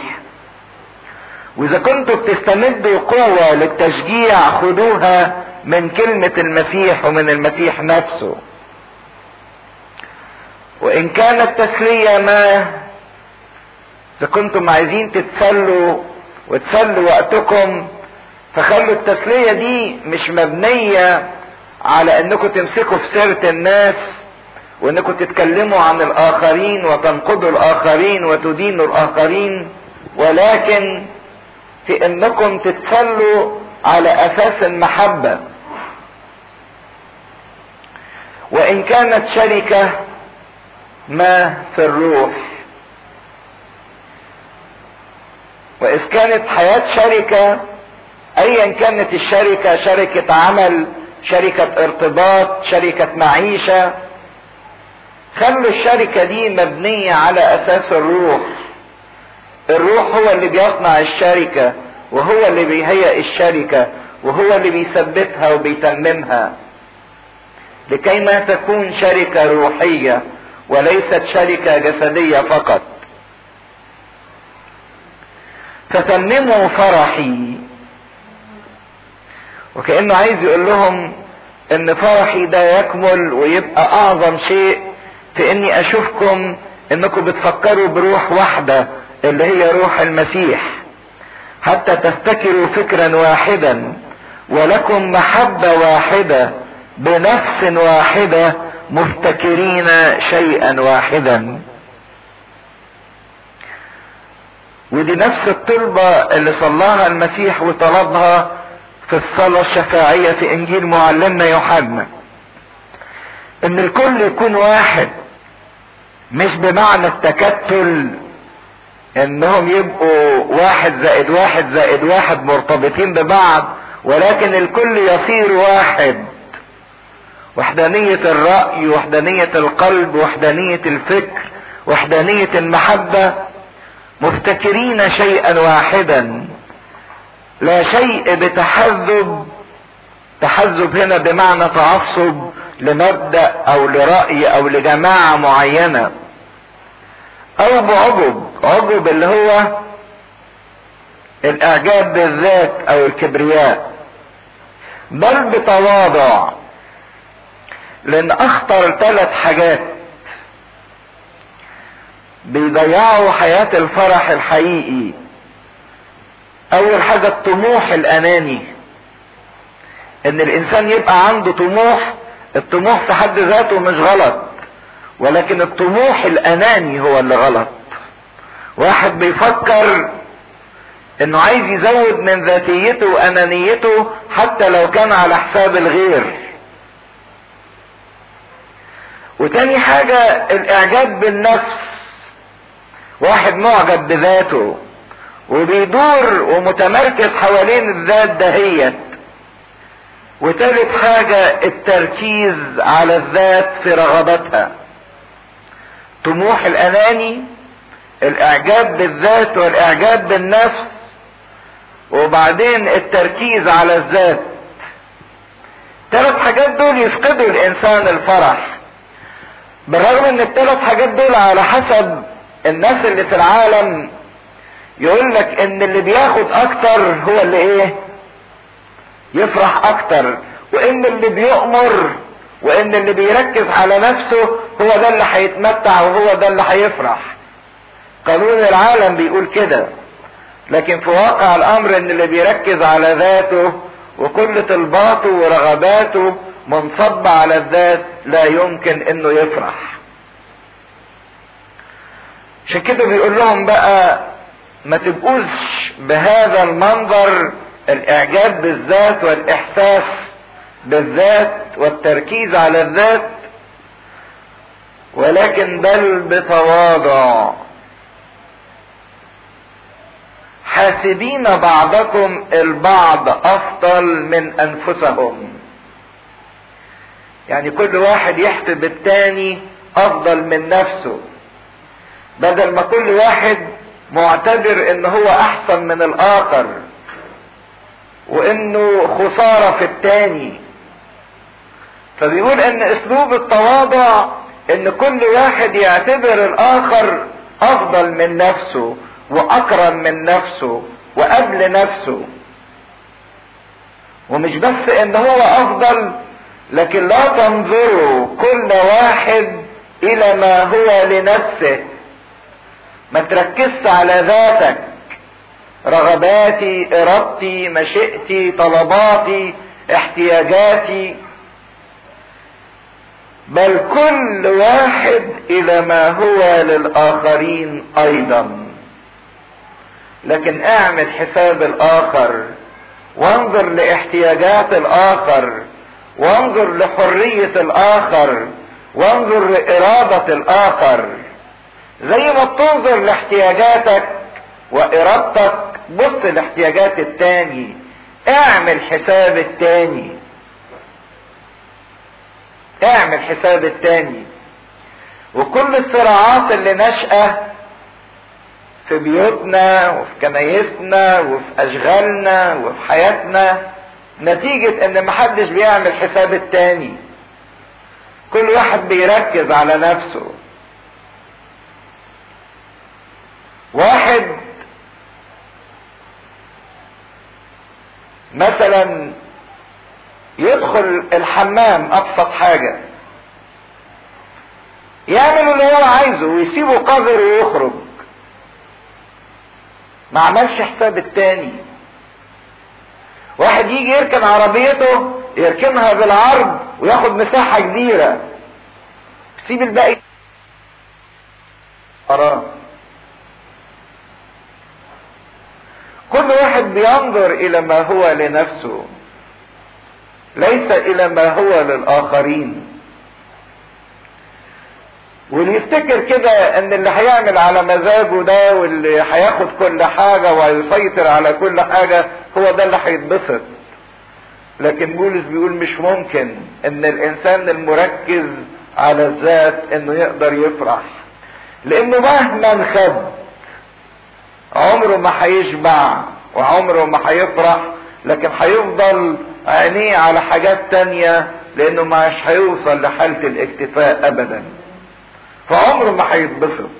وإذا كنتوا بتستمدوا قوة للتشجيع خدوها من كلمة المسيح ومن المسيح نفسه. وإن كانت تسلية ما إذا كنتم عايزين تتسلوا وتسلوا وقتكم فخلوا التسلية دي مش مبنية على إنكم تمسكوا في سيرة الناس وإنكم تتكلموا عن الآخرين وتنقضوا الآخرين وتدينوا الآخرين ولكن في إنكم تتسلوا على أساس المحبة. وإن كانت شركة ما في الروح. وإذ كانت حياة شركة ايا كانت الشركة شركة عمل شركة ارتباط شركة معيشة خلوا الشركة دي مبنية على أساس الروح. الروح هو اللي بيصنع الشركة وهو اللي بيهيئ الشركة وهو اللي بيثبتها وبيتممها. لكي ما تكون شركة روحية وليست شركة جسدية فقط. فتمموا فرحي. وكأنه عايز يقول لهم إن فرحي ده يكمل ويبقى أعظم شيء في إني أشوفكم إنكم بتفكروا بروح واحدة اللي هي روح المسيح. حتى تفتكروا فكرا واحدا ولكم محبة واحدة بنفس واحدة مفتكرين شيئا واحدا. ودي نفس الطلبة اللي صلاها المسيح وطلبها في الصلاة الشفاعية في إنجيل معلمنا يوحنا. إن الكل يكون واحد مش بمعنى التكتل إنهم يبقوا واحد زائد واحد زائد واحد مرتبطين ببعض ولكن الكل يصير واحد. وحدانية الرأي وحدانية القلب وحدانية الفكر وحدانية المحبة مفتكرين شيئا واحدا. لا شيء بتحذب. تحذب هنا بمعنى تعصب لمبدأ أو لرأي أو لجماعة معينة. أو بعجب عجب اللي هو الإعجاب بالذات أو الكبرياء. بل بتواضع. لأن أخطر ثلاث حاجات بيضيعوا حياة الفرح الحقيقي. أول حاجة الطموح الأناني. إن الإنسان يبقى عنده طموح الطموح في حد ذاته مش غلط ولكن الطموح الأناني هو اللي غلط. واحد بيفكر إنه عايز يزود من ذاتيته وأنانيته حتى لو كان على حساب الغير. وتاني حاجة الإعجاب بالنفس. واحد معجب بذاته وبيدور ومتمركز حوالين الذات دهيت. وتالت حاجة التركيز على الذات في رغبتها طموح الأناني الإعجاب بالذات والإعجاب بالنفس وبعدين التركيز على الذات. ثلاث حاجات دول يفقدوا الإنسان الفرح. بالرغم إن الثلاث حاجات دول على حسب الناس اللي في العالم يقول لك إن اللي بياخد أكتر هو اللي إيه؟ يفرح أكتر وإن اللي بيؤمر وإن اللي بيركز على نفسه هو ده اللي هيتمتع وهو ده اللي هيفرح. قانون العالم بيقول كده لكن في واقع الأمر إن اللي بيركز على ذاته وكل طلباته ورغباته منصب على الذات لا يمكن إنه يفرح. عشان كده بيقول لهم بقى ما تبقوش بهذا المنظر الإعجاب بالذات والإحساس بالذات والتركيز على الذات ولكن بل بتواضع. حاسبين بعضكم البعض أفضل من أنفسهم. يعني كل واحد يحسب التاني أفضل من نفسه. بدل ما كل واحد معتبر إن هو أحسن من الآخر وإنه خسارة في التاني. فبيقول إن أسلوب التواضع إن كل واحد يعتبر الآخر أفضل من نفسه وأكرم من نفسه وقبل نفسه. ومش بس إن هو أفضل لكن لا تنظروا كل واحد إلى ما هو لنفسه. ما تركزش على ذاتك. رغباتي إرادتي مشيئتي طلباتي احتياجاتي. بل كل واحد إلى ما هو للآخرين أيضا. لكن اعمل حساب الآخر. وانظر لاحتياجات الآخر. وانظر لحرية الآخر وانظر لإرادة الآخر. زي ما بتنظر لاحتياجاتك وإرادتك بص لاحتياجات التاني. اعمل حساب التاني. اعمل حساب التاني. وكل الصراعات اللي نشأة في بيوتنا وفي كنايسنا وفي أشغالنا وفي حياتنا نتيجة إن محدش بيعمل حساب التاني. كل واحد بيركز على نفسه. واحد مثلا يدخل الحمام أبسط حاجة. يعمل اللي هو عايزه ويسيبه قذر ويخرج. ما عملش حساب التاني. واحد يجي يركن عربيته يركنها بالعرض وياخد مساحة كبيرة. يسيب الباقي. حرام كل واحد بينظر إلى ما هو لنفسه. ليس إلى ما هو للآخرين. واللي يفتكر كده إن اللي هيعمل على مزاجه ده واللي هياخد كل حاجة وهيسيطر على كل حاجة هو ده اللي هيتبسط. لكن بولس بيقول مش ممكن إن الإنسان المركز على الذات إنه يقدر يفرح. لأنه مهما خد عمره ما هيشبع وعمره ما هيفرح لكن هيفضل عينيه على حاجات تانية لأنه مش هيوصل لحالة الاكتفاء ابدا. فعمره ما هيتبسط.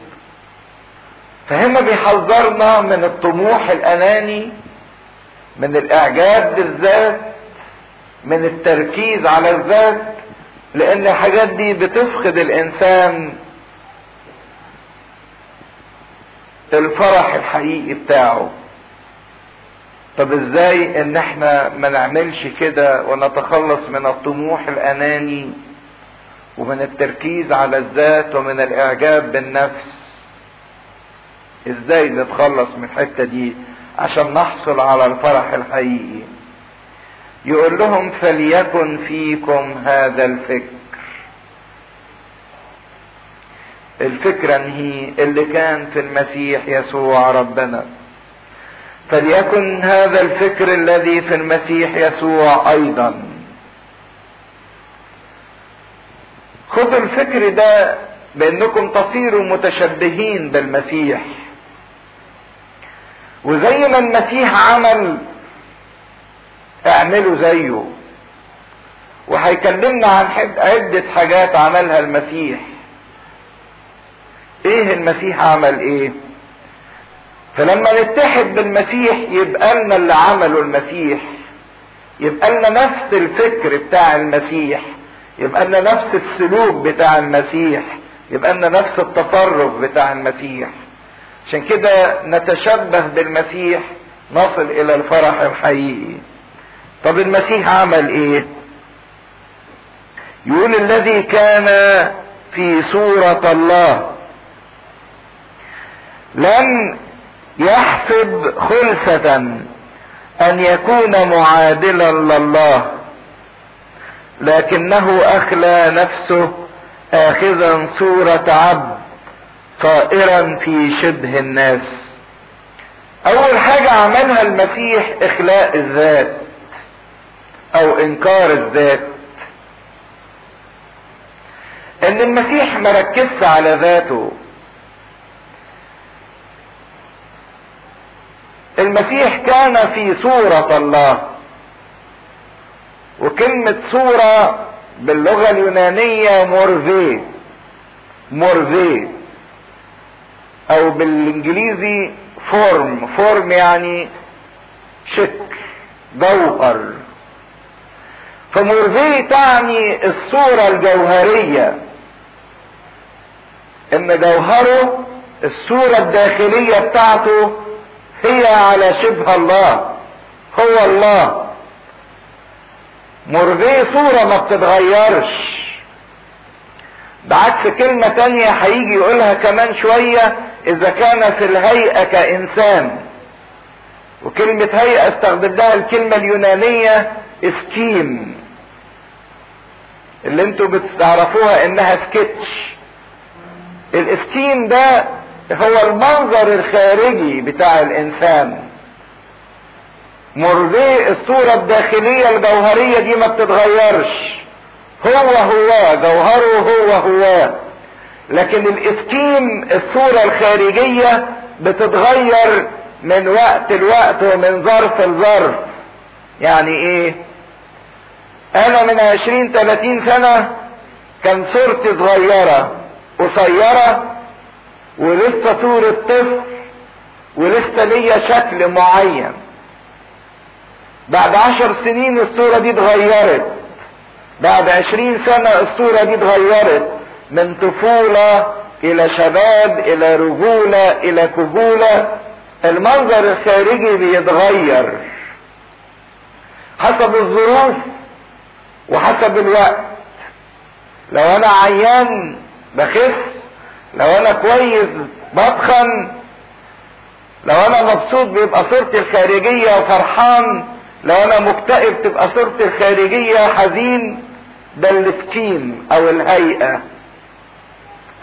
فهنا بيحذرنا من الطموح الأناني من الإعجاب بالذات من التركيز على الذات لأن الحاجات دي بتفقد الإنسان الفرح الحقيقي بتاعه. طب إزاي إن إحنا ما نعملش كده ونتخلص من الطموح الأناني؟ ومن التركيز على الذات ومن الإعجاب بالنفس. إزاي نتخلص من الحتة دي عشان نحصل على الفرح الحقيقي؟ يقول لهم فليكن فيكم هذا الفكر. الفكرة هي اللي كان في المسيح يسوع ربنا. فليكن هذا الفكر الذي في المسيح يسوع أيضا. خذوا الفكر ده بأنكم تصيروا متشبهين بالمسيح. وزي ما المسيح عمل اعملوا زيه. وهيكلمنا عن عدة حاجات عملها المسيح. إيه المسيح عمل إيه؟ فلما نتحد بالمسيح يبقى لنا اللي عمله المسيح. يبقى لنا نفس الفكر بتاع المسيح. يبقى لنا نفس السلوك بتاع المسيح يبقى لنا نفس التصرف بتاع المسيح. عشان كده نتشبه بالمسيح نصل إلى الفرح الحقيقي. طب المسيح عمل إيه؟ يقول الذي كان في صورة الله لم يحسب خلفة أن يكون معادلا لله. لكنه أخلى نفسه اخذا صورة عبد صائرا في شبه الناس. أول حاجة عملها المسيح إخلاء الذات أو إنكار الذات. إن المسيح مركزش على ذاته. المسيح كان في صورة الله. وكلمة صورة باللغة اليونانية مورفي. مورفي. أو بالإنجليزي form form يعني شكل جوهر. فمورفي تعني الصورة الجوهرية. إن جوهره الصورة الداخلية بتاعته هي على شبه الله. هو الله. مورفي صورة ما بتتغيرش. بعكس كلمة تانية هيجي يقولها كمان شوية إذا كان في الهيئة كإنسان. وكلمة هيئة استخدمناها الكلمة اليونانية اسكيم اللي أنتوا بتعرفوها إنها سكتش. الاسكيم ده هو المنظر الخارجي بتاع الإنسان. مرضي الصورة الداخلية الجوهرية دي ما بتتغيرش. هو هو جوهره هو هو. لكن الاسكيم الصورة الخارجية بتتغير من وقت لوقت ومن ظرف لظرف. يعني إيه؟ أنا من عشرين تلاتين سنة كان صورتي صغيرة قصيرة ولسه صورة طفل ولسه ليا شكل معين. بعد عشر سنين الصورة دي اتغيرت. بعد عشرين سنة الصورة دي اتغيرت. من طفولة إلى شباب إلى رجولة إلى كهولة. المنظر الخارجي بيتغير. حسب الظروف وحسب الوقت. لو أنا عيان بخس لو أنا كويس بطخن لو أنا مبسوط بيبقى صورتي الخارجية وفرحان. لو أنا مكتئب تبقى صورتي الخارجية حزين ده السكين أو الهيئة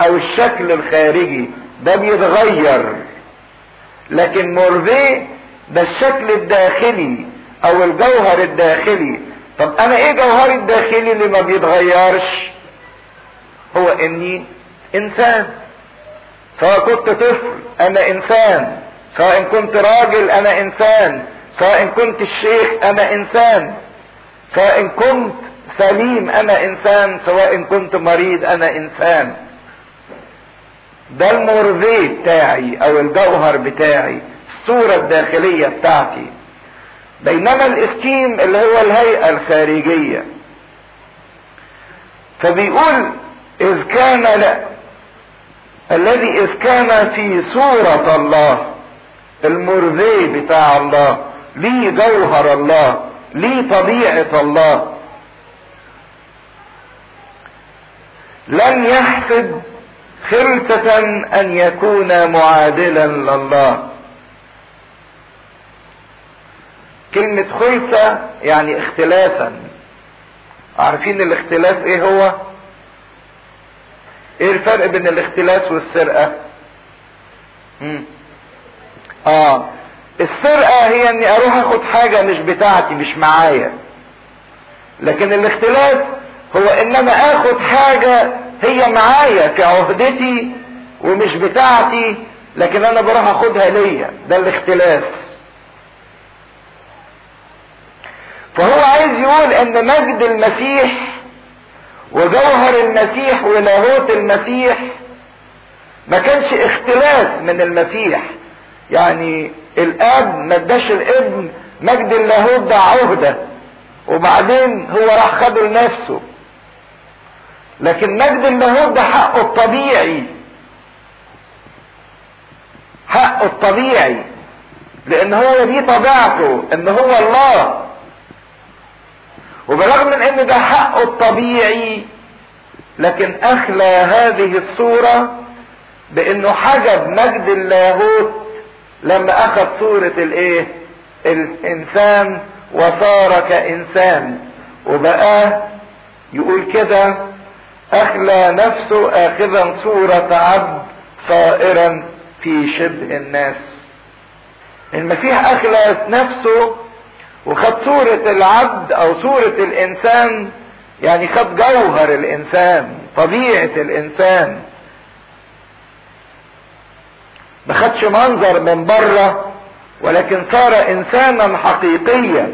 أو الشكل الخارجي ده بيتغير. لكن مورفي ده الشكل الداخلي أو الجوهر الداخلي. طب أنا إيه جوهري الداخلي اللي ما بيتغيرش؟ هو إني إنسان. سواء كنت طفل أنا إنسان. سواء كنت راجل أنا إنسان. سواء كنت الشيخ أنا إنسان. سواء كنت سليم أنا إنسان. سواء كنت مريض أنا إنسان. ده المورفي بتاعي أو الجوهر بتاعي الصورة الداخلية بتاعتي. بينما الإسكيم اللي هو الهيئة الخارجية. فبيقول إذ كان لا الذي إذ كان في صورة الله المرذي بتاع الله. ليه جوهر الله ليه طبيعة الله. لم يحسب خلفة أن يكون معادلا لله. كلمة خلفة يعني اختلافا. عارفين الاختلاف إيه هو؟ إيه الفرق بين الاختلاس والسرقة؟ مم. آه. السرقة هي إني أروح أخد حاجة مش بتاعتي مش معايا. لكن الاختلاس هو ان أنا آخد حاجة هي معايا كعهدتي ومش بتاعتي لكن أنا بروح أخدها ليا. ده الاختلاس فهو عايز يقول إن مجد المسيح وجوهر المسيح ولاهوت المسيح ما كانش اختلاف من المسيح. يعني الاب ما اداش الابن مجد اللاهوت ده عهده. وبعدين هو راح خده لنفسه. لكن مجد اللاهوت ده حقه الطبيعي. حقه الطبيعي. لأن هو دي طبيعته إن هو الله. وبرغم من إن ده حقه الطبيعي لكن أخلى هذه الصورة بأنه حجب مجد اللاهوت لما أخذ صورة الإيه؟ الإنسان وصار كإنسان. وبقى يقول كده أخلى نفسه اخذا صورة عبد صائرا في شبه الناس. المسيح أخلى نفسه وخد صورة العبد أو صورة الإنسان يعني خد جوهر الإنسان طبيعة الإنسان. ما خدش منظر من بره ولكن صار إنسانا حقيقيا.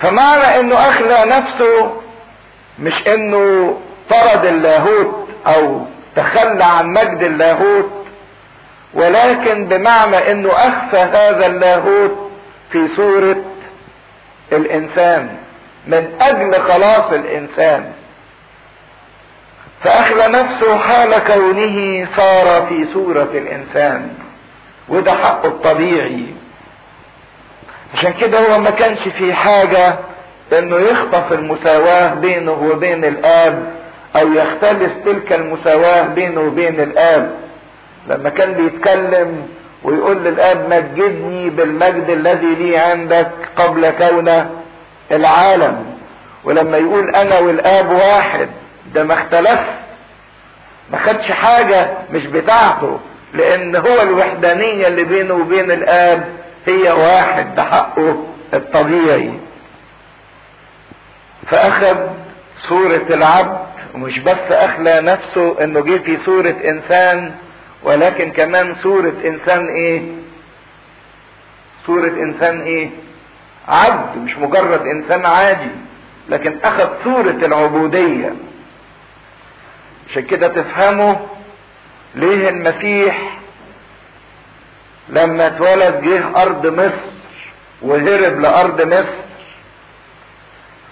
فمعنى إنه اخلى نفسه مش إنه طرد اللاهوت أو تخلى عن مجد اللاهوت ولكن بمعنى إنه أخفى هذا اللاهوت في صورة الإنسان من أجل خلاص الإنسان. فاخلى نفسه حال كونه صار في صورة الإنسان وده حقه الطبيعي. عشان كده هو ما كانش في حاجة إنه يخطف المساواة بينه وبين الآب أو يختلس تلك المساواة بينه وبين الآب. لما كان بيتكلم ويقول للآب مجدني بالمجد الذي لي عندك قبل كون العالم. ولما يقول أنا والآب واحد ده ما اختلفش ما خدش حاجة مش بتاعته لأن هو الوحدانية اللي بينه وبين الآب هي واحد ده حقه الطبيعي. فأخذ صورة العبد ومش بس أخلى نفسه إنه جه في صورة إنسان ولكن كمان صورة إنسان إيه؟ صورة إنسان إيه؟ عبد مش مجرد إنسان عادي لكن أخذ صورة العبودية. عشان كده تفهموا ليه المسيح لما اتولد جه أرض مصر وهرب لأرض مصر.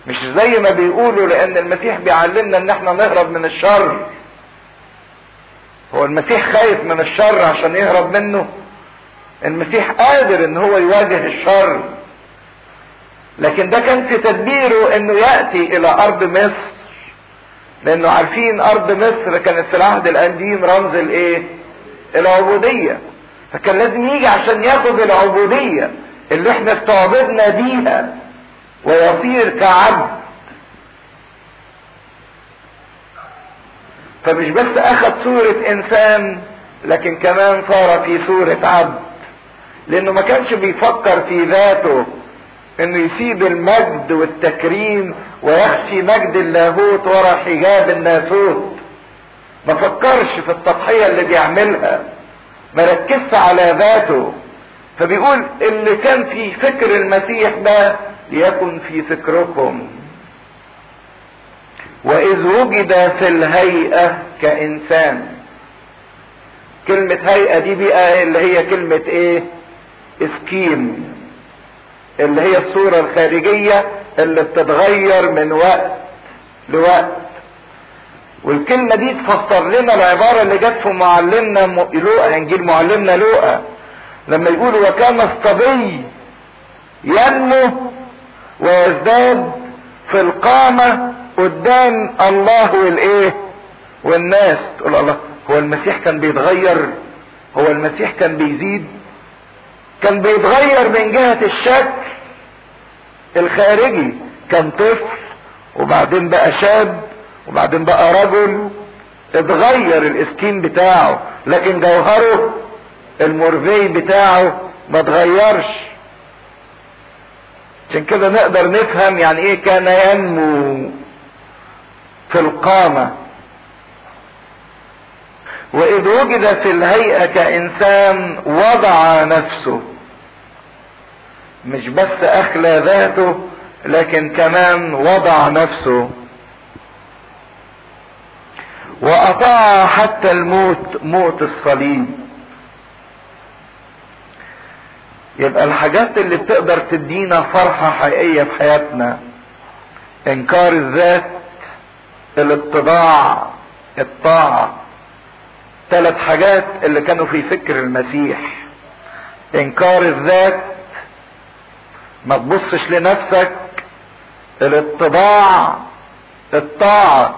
مش زي ما بيقولوا لأن المسيح بيعلمنا إن إحنا نهرب من الشر. هو المسيح خايف من الشر عشان يهرب منه. المسيح قادر إن هو يواجه الشر. لكن ده كان في تدبيره إنه يأتي إلى أرض مصر. لأنه عارفين ارض مصر كانت في العهد القديم رمز الايه؟ العبودية. فكان لازم يجي عشان ياخد العبودية اللي إحنا استعبدنا بيها ويصير كعبد. فمش بس أخذ صورة إنسان لكن كمان صار في صورة عبد. لأنه ما كانش بيفكر في ذاته. إنه يسيب المجد والتكريم ويخفي مجد اللاهوت ورا حجاب الناسوت. ما فكرش في التضحية اللي بيعملها ما ركزش على ذاته. فبيقول اللي كان في فكر المسيح ده ليكن في فكركم. وإذ وجد في الهيئة كإنسان. كلمة هيئة دي بقى اللي هي كلمة إيه؟ إسكيم. اللي هي الصورة الخارجية اللي بتتغير من وقت لوقت. والكلمة دي تفسر لنا العبارة اللي جت في معلمنا لوقا انجيل معلمنا لوقا لما يقول وكان الصبي ينمو ويزداد في القامة قدام الله والإيه؟ والناس. تقول الله هو المسيح كان بيتغير؟ هو المسيح كان بيزيد؟ كان بيتغير من جهة الشكل الخارجي كان طفل وبعدين بقى شاب وبعدين بقى رجل. اتغير الاسكين بتاعه لكن جوهره المرفي بتاعه ما اتغيرش. عشان كده نقدر نفهم يعني إيه كان ينمو في القامة. وإذ وجد في الهيئة كإنسان وضع نفسه مش بس أخلى ذاته لكن كمان وضع نفسه. وأطاع حتى الموت موت الصليب. يبقى الحاجات اللي بتقدر تدينا فرحة حقيقية في حياتنا إنكار الذات الاتباع الطاعة. ثلاث حاجات اللي كانوا في فكر المسيح. إنكار الذات ما تبصش لنفسك. الاتباع الطاعة.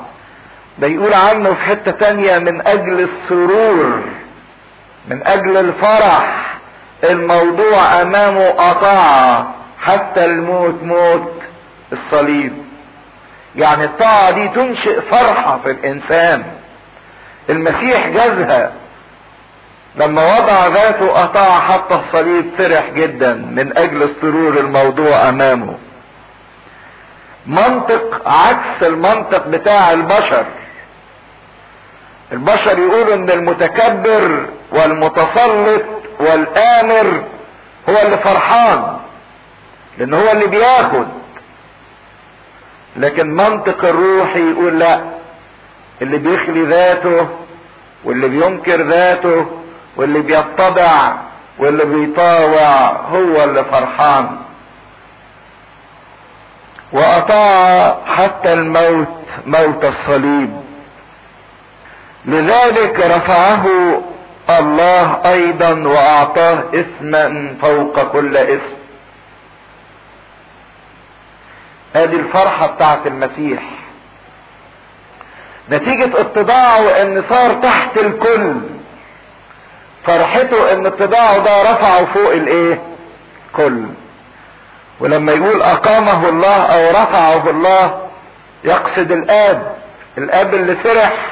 ده يقول عنه في حتة تانية من أجل السرور من أجل الفرح. الموضوع أمامه أطاع. حتى الموت موت الصليب. يعني الطاعة دي تنشئ فرحة في الإنسان. المسيح جازها. لما وضع ذاته أطاع حتى الصليب فرح جدا من أجل السرور الموضوع أمامه. منطق عكس المنطق بتاع البشر. البشر يقولوا إن المتكبر والمتسلط والآمر هو اللي فرحان لأن هو اللي بياخد. لكن منطق الروح يقول لا اللي بيخلي ذاته واللي بينكر ذاته واللي بيتضع واللي بيطاوع هو اللي فرحان. وأطاع حتى الموت موت الصليب. لذلك رفعه الله أيضا وأعطاه اسما فوق كل اسم ادي الفرحة بتاعت المسيح. نتيجة اتضاعه ان صار تحت الكل. فرحته إن اتضاعه ده رفعه فوق الإيه؟ كل. ولما يقول أقامه الله أو رفعه الله يقصد الآب. الآب اللي فرح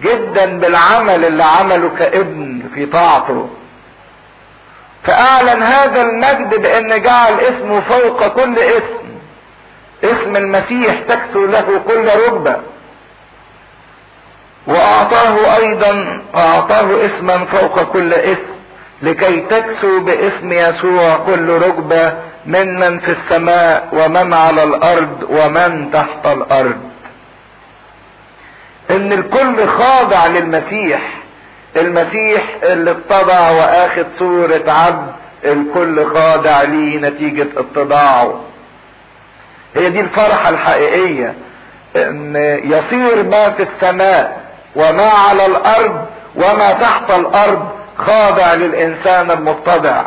جدا بالعمل اللي عمله كابن في طاعته. فأعلن هذا المجد بأن جعل اسمه فوق كل اسم. اسم المسيح تكسو له كل ركبة. وأعطاه أيضا اعطاه اسما فوق كل اسم لكي تكسو باسم يسوع كل ركبة ممن في السماء ومن على الأرض ومن تحت الأرض. إن الكل خاضع للمسيح. المسيح اللي اتضع وآخد صورة عبد الكل خاضع ليه نتيجة اتضاعه. هي دي الفرحة الحقيقية إن يصير ما في السماء وما على الأرض وما تحت الأرض خاضع للإنسان المتضع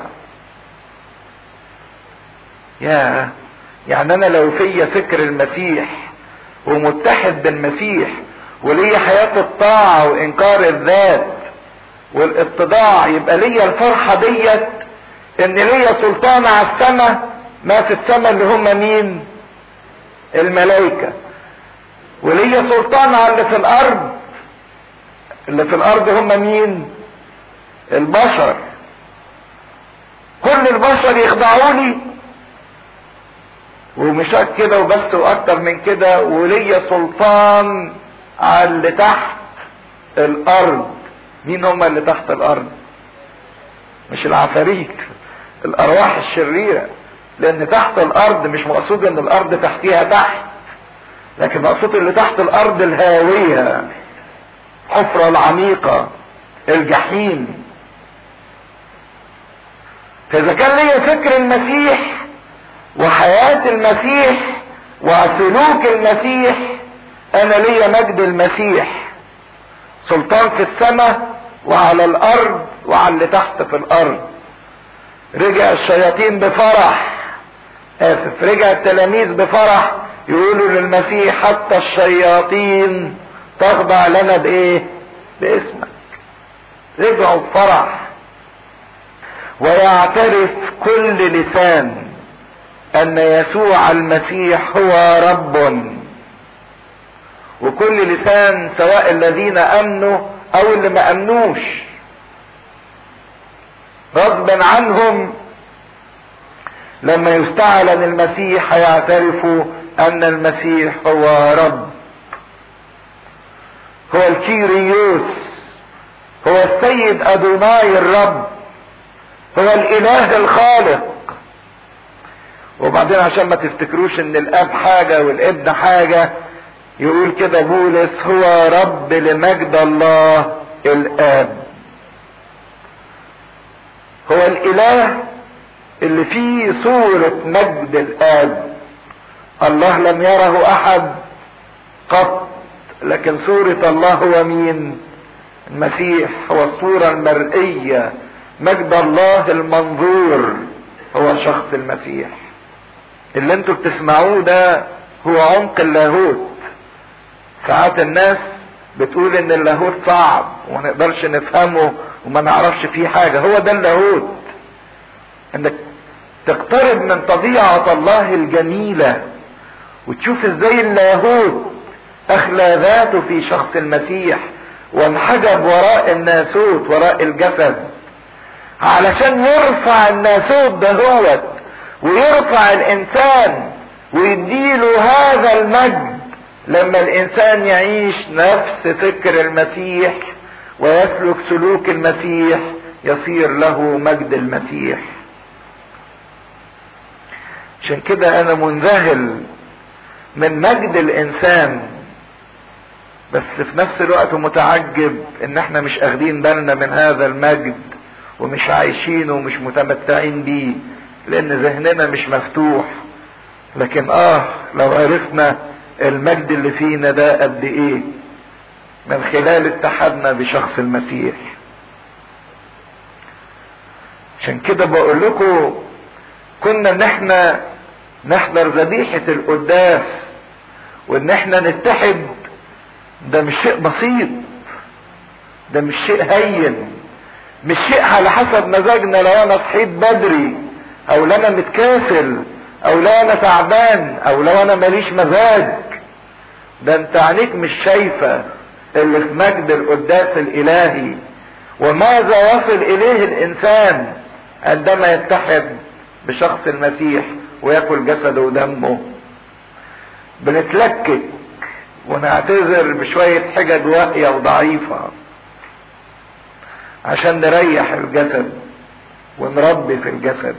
يا يعني أنا لو فيا فكر المسيح ومتحد بالمسيح وليا حياة الطاعة وإنكار الذات والاتضاع يبقى ليا الفرحة ديت إن ليا سلطان على السماء ما في السماء اللي هم مين؟ الملائكة. وليا سلطان على اللي في الأرض اللي في الأرض هم مين؟ البشر. كل البشر يخضعوا لي ومش كده وبس وأكتر من كده. وليا سلطان على اللي تحت الأرض. مين هم اللي تحت الأرض؟ مش العفاريت الأرواح الشريرة. لأن تحت الأرض مش مقصود إن الأرض تحتيها تحت لكن مقصود اللي تحت الأرض الهاوية. الحفره العميقة الجحيم. فإذا كان ليا فكر المسيح وحياة المسيح وسلوك المسيح أنا ليا مجد المسيح. سلطان في السماء وعلى الأرض وعلى اللي تحت في الأرض. رجع الشياطين بفرح. آسف رجع التلاميذ بفرح. يقولوا للمسيح حتى الشياطين تخضع لنا بإيه؟ باسمك. رجعوا بفرح ويعترف كل لسان أن يسوع المسيح هو رب. وكل لسان سواء الذين أمنوا أو اللي ما أمنوش. غصبا عنهم لما يستعلن المسيح هيعترفوا أن المسيح هو رب. هو الكيريوس هو السيد أدوناي الرب هو الإله الخالق. وبعدين عشان ما تفتكروش إن الأب حاجة والابن حاجة يقول كده بولس هو رب لمجد الله الآب. هو الإله اللي فيه صورة مجد الآب. الله لم يره أحد قط. لكن صورة الله هو مين المسيح هو الصورة المرئية مجد الله المنظور هو شخص المسيح. اللي أنتوا بتسمعوه ده هو عمق اللاهوت. ساعات الناس بتقول إن اللاهوت صعب وما نقدرش نفهمه وما نعرفش فيه حاجة. هو ده اللاهوت. إنك تقترب من طبيعة الله الجميلة وتشوف إزاي اللاهوت أخلى ذاته في شخص المسيح وانحجب وراء الناسوت وراء الجسد. علشان يرفع الناسوت دهوت ويرفع الإنسان ويديله هذا المجد لما الإنسان يعيش نفس فكر المسيح ويسلك سلوك المسيح يصير له مجد المسيح. عشان كده أنا منذهل من مجد الإنسان بس في نفس الوقت متعجب إن إحنا مش أخدين بالنا من هذا المجد ومش عايشينه ومش متمتعين بيه لأن ذهننا مش مفتوح. لكن آه لو عرفنا المجد اللي فينا ده قد إيه؟ من خلال اتحادنا بشخص المسيح. عشان كده بقول لكم كنا إن إحنا نحضر ذبيحة القداس وإن إحنا نتحد ده مش شيء بسيط. ده مش شيء هين. مش شيء على حسب مزاجنا. لو أنا صحيت بدري أو لو أنا متكاسل أو لو أنا تعبان أو لو أنا ماليش مزاج. ده أنت عينيك مش شايفة اللي في مجد القداس الإلهي. وماذا يصل إليه الإنسان عندما يتحد بشخص المسيح ويأكل جسده ودمه؟ بنتلكك ونعتذر بشوية حجج واقية وضعيفة عشان نريح الجسد ونربي في الجسد.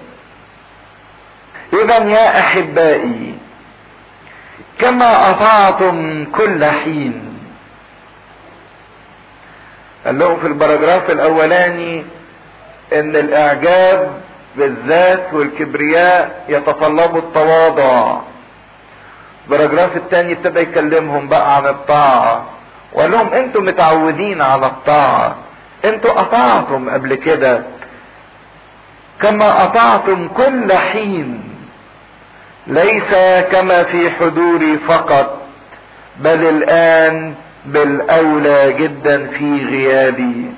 اذا يا أحبائي كما أطعتم كل حين. قال لهم في البراجراف الأولاني إن الإعجاب بالذات والكبرياء يتطلبوا التواضع. البراجراف الثاني ابتدى يكلمهم بقى عن الطاعة. وقال لهم أنتوا متعودين على الطاعة. أنتوا أطعتم قبل كده كما أطعتم كل حين. ليس كما في حضوري فقط بل الآن بالأولى جدا في غيابي.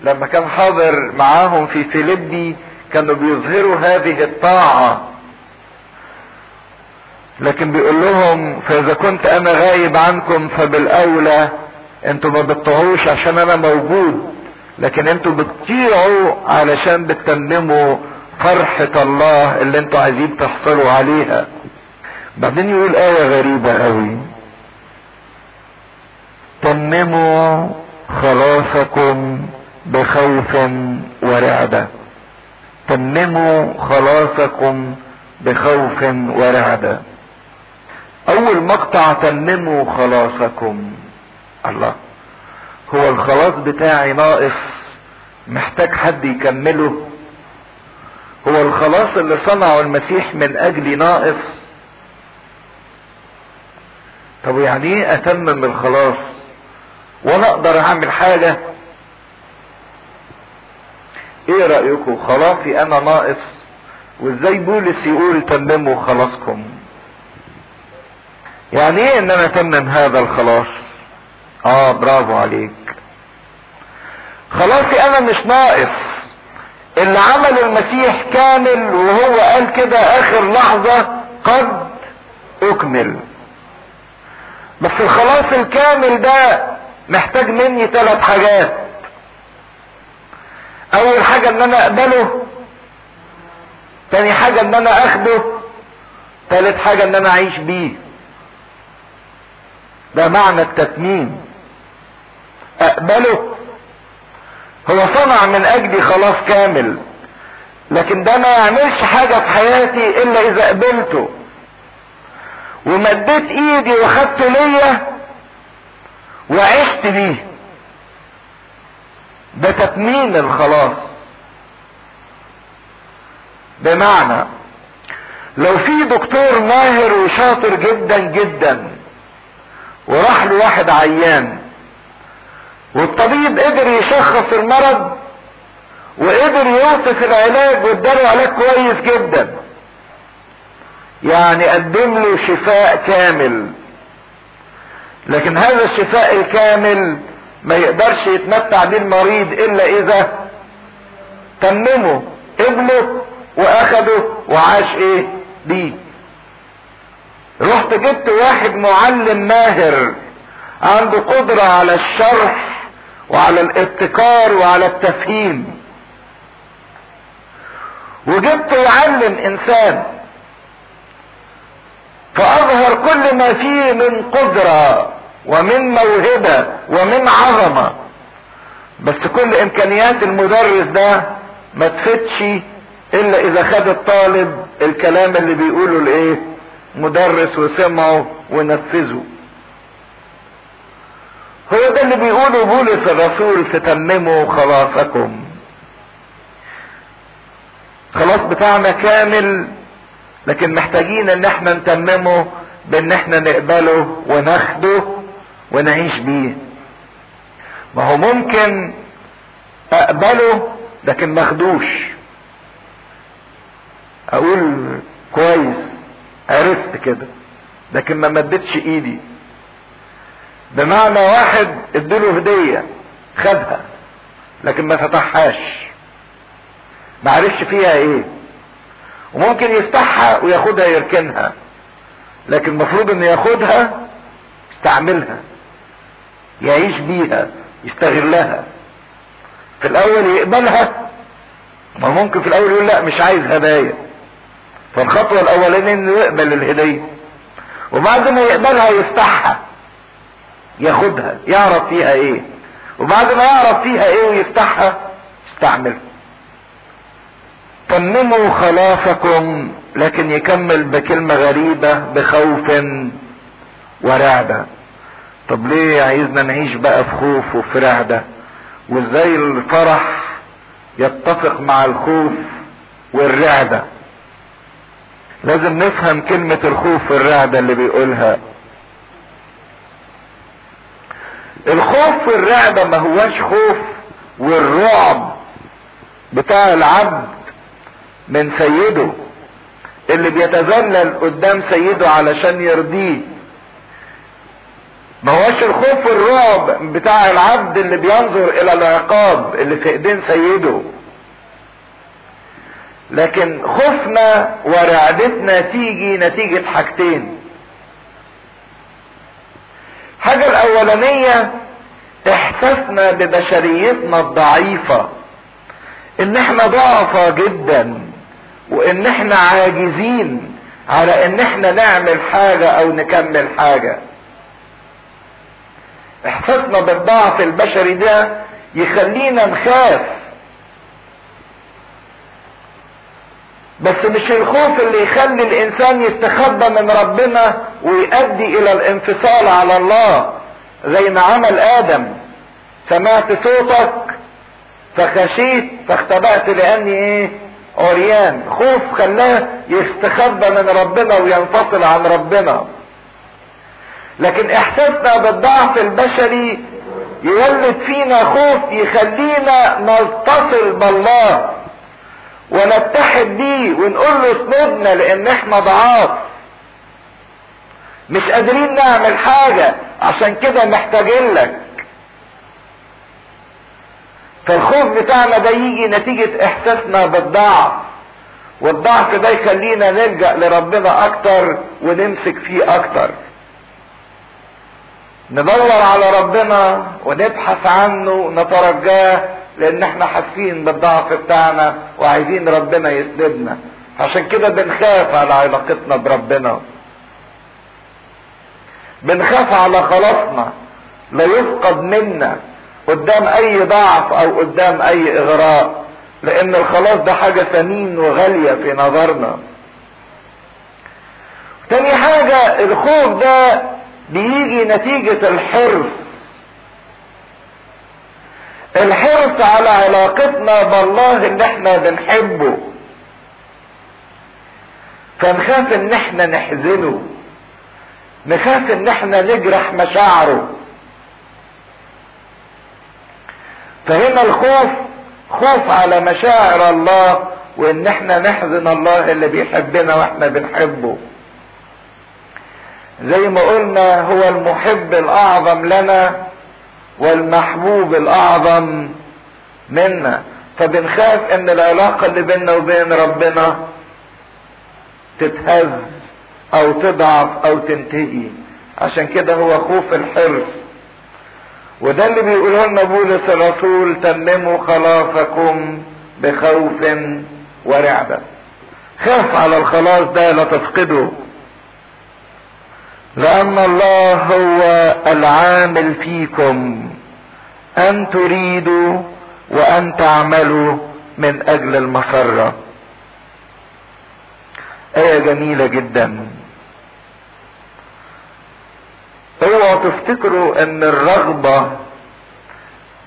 لما كان حاضر معاهم في فيليبي كانوا بيظهروا هذه الطاعة. لكن بيقول لهم فإذا كنت أنا غايب عنكم فبالأولى أنتوا ما بتطيعوش عشان أنا موجود لكن أنتوا بتطيعوا علشان بتتمموا فرحة الله اللي أنتوا عايزين تحصلوا عليها. بعدين يقول آية غريبة قوي. تمموا خلاصكم بخوف ورعدة تمموا خلاصكم بخوف ورعدة أول مقطع تمموا خلاصكم. الله. هو الخلاص بتاعي ناقص محتاج حد يكمله. هو الخلاص اللي صنعه المسيح من أجلي ناقص. طب يعني إيه أتمم الخلاص؟ وأنا أقدر أعمل حاجة؟ إيه رأيكم؟ خلاصي أنا ناقص. وإزاي بولس يقول تمموا خلاصكم؟ يعني إيه ان أنا اتمم هذا الخلاص؟ آه برافو عليك. خلاصي أنا مش ناقص. اللي عمل المسيح كامل وهو قال كده آخر لحظة قد أكمل. بس الخلاص الكامل ده محتاج مني ثلاث حاجات. أول حاجة إن أنا أقبله. تاني حاجة إن أنا أخده. تالت حاجة إن أنا أعيش بيه. ده معنى التتميم أقبله. هو صنع من اجلي خلاص كامل. لكن ده ما يعملش حاجة في حياتي إلا إذا قبلته. ومديت إيدي واخدته ليا وعشت بيه. ده تتميم الخلاص. بمعنى لو في دكتور ماهر وشاطر جدا جدا واحد عيان. والطبيب قدر يشخص المرض وقدر يوصف العلاج واداله علاج كويس جدا. يعني قدم له شفاء كامل. لكن هذا الشفاء الكامل ما يقدرش يتمتع بيه المريض إلا إذا تممه قبله وأخده وعاش إيه؟ بيه. رحت جبت واحد معلم ماهر. عنده قدرة على الشرح وعلى الابتكار وعلى التفهيم. وجبت يعلم إنسان فأظهر كل ما فيه من قدرة ومن موهبة ومن عظمة. بس كل إمكانيات المدرس ده ما تفتش إلا إذا خد الطالب الكلام اللي بيقوله الايه مدرس وسمعه ونفذه. هو ده اللي بيقوله بولس الرسول فتمموا خلاصكم. خلاص بتاعنا كامل لكن محتاجين إن إحنا نتممه بإن إحنا نقبله وناخده ونعيش بيه. ما هو ممكن أقبله لكن ماخدوش أقول كويس عرفت كده لكن ما مدتش إيدي. بمعنى واحد اديله هدية خدها لكن ما فتحهاش. ما عرفش فيها إيه؟ وممكن يفتحها وياخدها يركنها لكن المفروض إنه ياخدها يستعملها يعيش بيها يستغلها. في الأول يقبلها ما ممكن في الأول يقول لا مش عايز هدايا. فالخطوة الأولانية إنه يقبل الهدية. وبعد ما يقبلها يفتحها ياخدها يعرف فيها إيه. وبعد ما يعرف فيها إيه ويفتحها يستعملها تمموا خلاصكم لكن يكمل بكلمة غريبة بخوف ورعدة طب ليه عايزنا نعيش بقى في خوف وفي رعدة وإزاي الفرح يتفق مع الخوف والرعدة لازم نفهم كلمة الخوف والرعدة اللي بيقولها. الخوف والرعبة ما هواش خوف والرعب بتاع العبد من سيده اللي بيتذلل قدام سيده علشان يرضيه. ما هوش الخوف والرعب بتاع العبد اللي بينظر إلى العقاب اللي في إيدين سيده. لكن خوفنا ورعدتنا تيجي نتيجة حاجتين. الحاجة الأولانية احساسنا ببشريتنا الضعيفة إن إحنا ضعفة جدا وإن إحنا عاجزين على إن إحنا نعمل حاجة أو نكمل حاجة. احساسنا بالضعف البشري ده يخلينا نخاف بس مش الخوف اللي يخلي الإنسان يستخبى من ربنا ويؤدي إلى الانفصال على الله زي ما عمل آدم. سمعت صوتك فخشيت فاختبأت لأني إيه؟ عريان خوف خلاه يستخبى من ربنا وينفصل عن ربنا. لكن إحساسنا بالضعف البشري يولد فينا خوف يخلينا نتصل بالله. ونتحد بيه ونقول له اسندنا لأن إحنا ضعاف. مش قادرين نعمل حاجة عشان كده محتاجين لك. فالخوف بتاعنا ده يجي نتيجة إحساسنا بالضعف. والضعف ده يخلينا نلجأ لربنا أكتر ونمسك فيه أكتر. ندور على ربنا ونبحث عنه ونترجاه. لأن إحنا حاسين بالضعف بتاعنا وعايزين ربنا يسندنا. عشان كده بنخاف على علاقتنا بربنا. بنخاف على خلاصنا. لا يفقد منا قدام أي ضعف أو قدام أي إغراء. لأن الخلاص ده حاجة ثمين وغالية في نظرنا. تاني حاجة الخوف ده بيجي نتيجة الحرص. الحرص على علاقتنا بالله اللي إحنا بنحبه. فنخاف إن إحنا نحزنه. نخاف إن إحنا نجرح مشاعره. فهنا الخوف خوف على مشاعر الله وإن إحنا نحزن الله اللي بيحبنا وإحنا بنحبه. زي ما قلنا هو المحب الأعظم لنا. والمحبوب الأعظم منا. فبنخاف إن العلاقة اللي بيننا وبين ربنا تتهز أو تضعف أو تنتهي. عشان كده هو خوف الحرص. وده اللي بيقوله لنا بولس الرسول تمموا خلاصكم بخوف ورعبة خاف على الخلاص ده لا تفقده. لأن الله هو العامل فيكم. أن تريدوا وأن تعملوا من أجل المسرة آية جميلة جدا. اوعوا تفتكروا إن الرغبة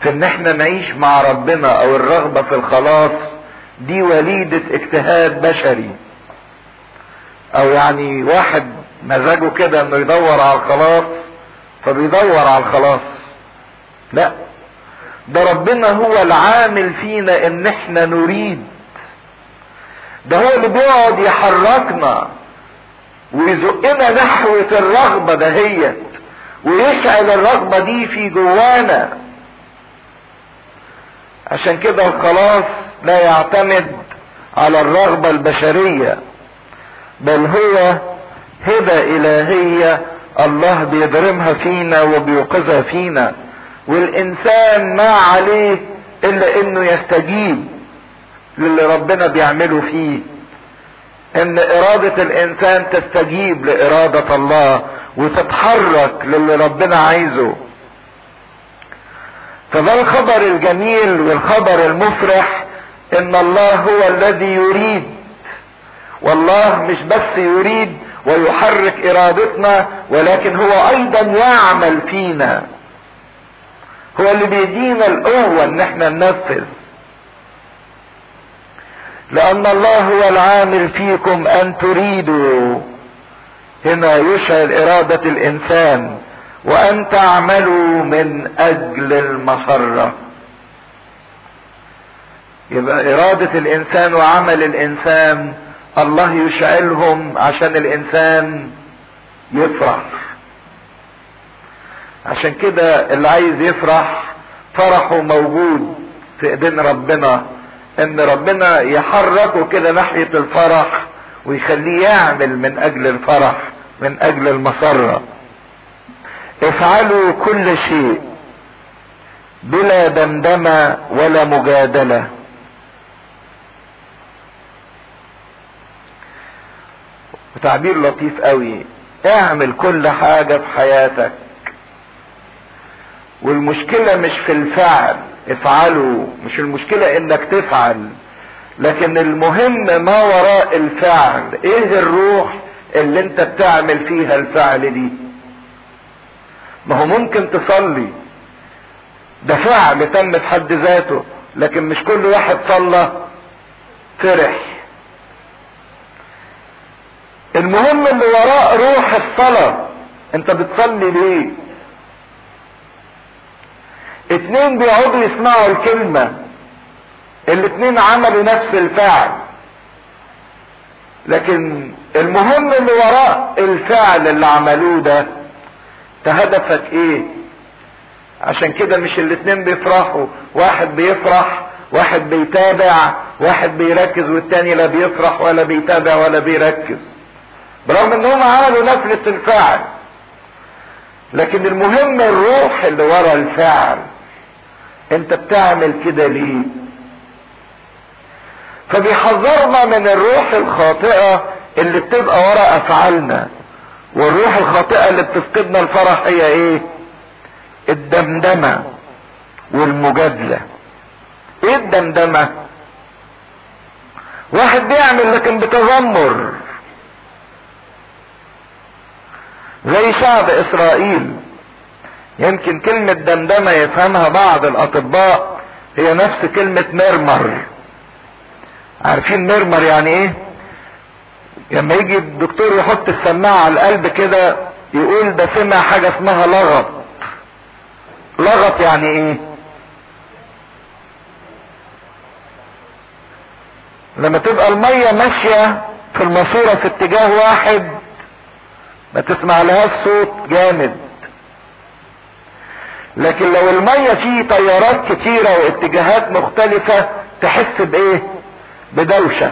في إن إحنا نعيش مع ربنا أو الرغبة في الخلاص دي وليدة اجتهاد بشري. أو يعني واحد مزاجه كده إنه يدور على الخلاص فبيدور على الخلاص. لا ده ربنا هو العامل فينا إن إحنا نريد. ده هو اللي بيقعد يحركنا ويزقنا نحوة الرغبة دهيت ويشعل الرغبة دي في جوانا. عشان كده الخلاص لا يعتمد على الرغبة البشرية بل هو هبة إلهية الله بيضرمها فينا وبيوقظها فينا. والإنسان ما عليه إلا إنه يستجيب للي ربنا بيعمله فيه. إن إرادة الإنسان تستجيب لإرادة الله وتتحرك للي ربنا عايزه. فده الخبر الجميل والخبر المفرح إن الله هو الذي يريد. والله مش بس يريد ويحرك إرادتنا ولكن هو أيضا يعمل فينا. هو اللي بيدينا القوة إن إحنا ننفذ. لأن الله هو العامل فيكم أن تريدوا هنا يشعل إرادة الإنسان وأن تعملوا من أجل المسرة يبقى إرادة الإنسان وعمل الإنسان الله يشعلهم عشان الإنسان يفرح. عشان كده اللي عايز يفرح فرحه موجود في إيدين ربنا إن ربنا يحركه كده ناحية الفرح ويخليه يعمل من أجل الفرح من أجل المسرة. افعلوا كل شيء بلا دمدمة ولا مجادلة. وتعبير لطيف قوي. اعمل كل حاجة في حياتك. والمشكلة مش في الفعل افعلوا مش المشكلة انك تفعل. لكن المهم ما وراء الفعل. إيه الروح اللي انت بتعمل فيها الفعل دي؟ ما هو ممكن تصلي. ده فعل تم في حد ذاته لكن مش كل واحد صلى فرح. المهم اللي وراء روح الصلاة. انت بتصلي ليه؟ اتنين بيقعدوا يسمعوا الكلمة. الاتنين عملوا نفس الفعل. لكن المهم اللي وراء الفعل اللي عملوه ده هدفك إيه؟ عشان كده مش الاتنين بيفرحوا. واحد بيفرح واحد بيتابع واحد بيركز والتاني لا بيفرح ولا بيتابع ولا بيركز. برغم انهم عملوا نفس الفعل. لكن المهم الروح اللي ورا الفعل. أنت بتعمل كده ليه؟ فبيحذرنا من الروح الخاطئة اللي بتبقى ورا أفعالنا. والروح الخاطئة اللي بتفقدنا الفرح هي إيه؟ الدمدمة والمجادلة. إيه الدمدمة؟ واحد بيعمل لكن بتذمر. زي شعب اسرائيل يمكن كلمة دمدمة يفهمها بعض الأطباء هي نفس كلمة مرمر. عارفين مرمر يعني إيه؟ لما يجي الدكتور يحط السماعة على القلب كده يقول ده سمع حاجة اسمها لغط. لغط يعني إيه؟ لما تبقى المية ماشية في الماسورة في اتجاه واحد ما تسمع لهاش صوت جامد. لكن لو المية فيه تيارات كتيرة واتجاهات مختلفة تحس بإيه؟ بدوشة.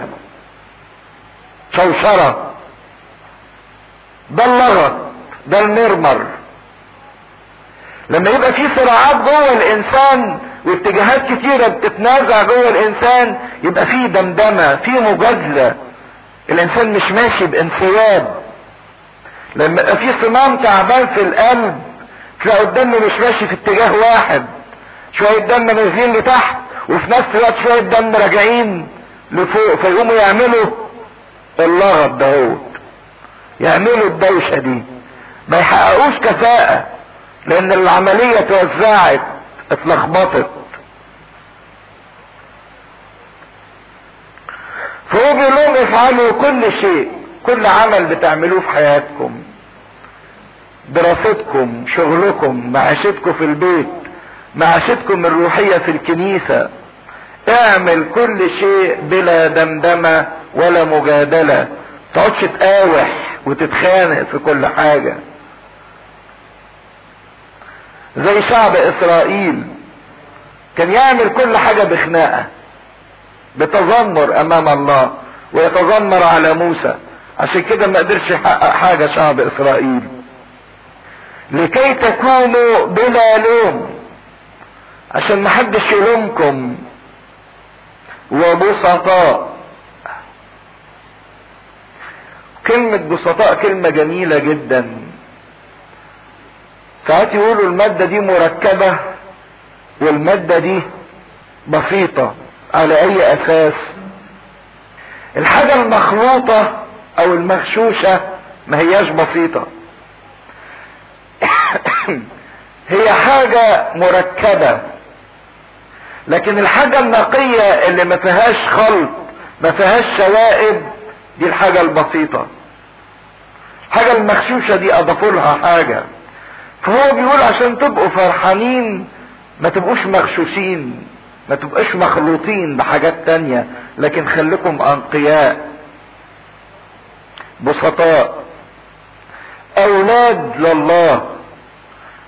شوشرة. ده اللغط. ده المرمر. لما يبقى في صراعات جوه الإنسان واتجاهات كتيرة بتتنازع جوه الإنسان يبقى في دمدمة في مجادلة. الإنسان مش ماشي بانسياب لما يبقى في صمام تعبان في القلب تلاقي الدم مش ماشي في اتجاه واحد شوية دم نازلين لتحت وفي نفس الوقت شوية دم راجعين لفوق فيقوموا يعملوا اللغط دهوت يعملوا الدوشة دي. ما يحققوش كفاءة لأن العملية توزعت اتلخبطت. فهو بيقول لهم افعلوا كل شيء كل عمل بتعملوه في حياتكم. دراستكم شغلكم معيشتكم في البيت معيشتكم الروحية في الكنيسة. اعمل كل شيء بلا دمدمة ولا مجادلة. تقعدش تقاوح وتتخانق في كل حاجة. زي شعب إسرائيل كان يعمل كل حاجة بخناقة بتذمر أمام الله ويتذمر على موسى. عشان كده ما قدرش يحقق حاجة شعب إسرائيل. لكي تكونوا بلا لوم عشان محدش يلومكم. وبسطاء. كلمة بسطاء كلمة جميلة جدا. ساعات يقولوا المادة دي مركبة والمادة دي بسيطة على أي أساس؟ الحاجة المخلوطة أو المغشوشة ما هياش بسيطة. هي حاجة مركبة. لكن الحاجة النقية اللي ما فيهاش خلط ما فيهاش شوائب دي الحاجة البسيطة. الحاجة المغشوشة دي أضافوا لها حاجة. فهو بيقول عشان تبقوا فرحانين ما تبقوش مغشوشين ما تبقاش مخلوطين بحاجات تانية. لكن خليكم أنقياء. بسطاء أولاد لله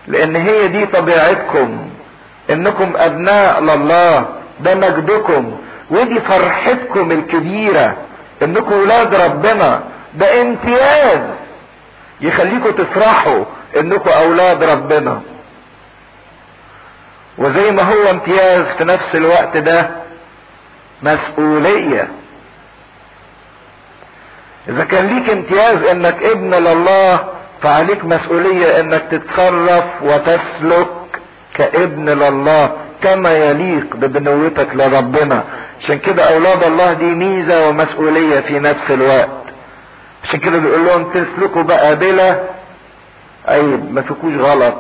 لأن هي دي طبيعتكم إنكم أبناء لله ده مجدكم ودي فرحتكم الكبيرة إنكم ولاد ربنا ده امتياز يخليكم تفرحوا إنكم أولاد ربنا. وزي ما هو امتياز في نفس الوقت ده مسؤولية. إذا كان ليك امتياز إنك ابن لله فعليك مسؤولية إنك تتصرف وتسلك كابن لله كما يليق ببنوتك لربنا. عشان كده أولاد الله دي ميزة ومسؤولية في نفس الوقت. عشان كده بيقول لهم تسلكوا بقى بلا عيب ما فيكوش غلط.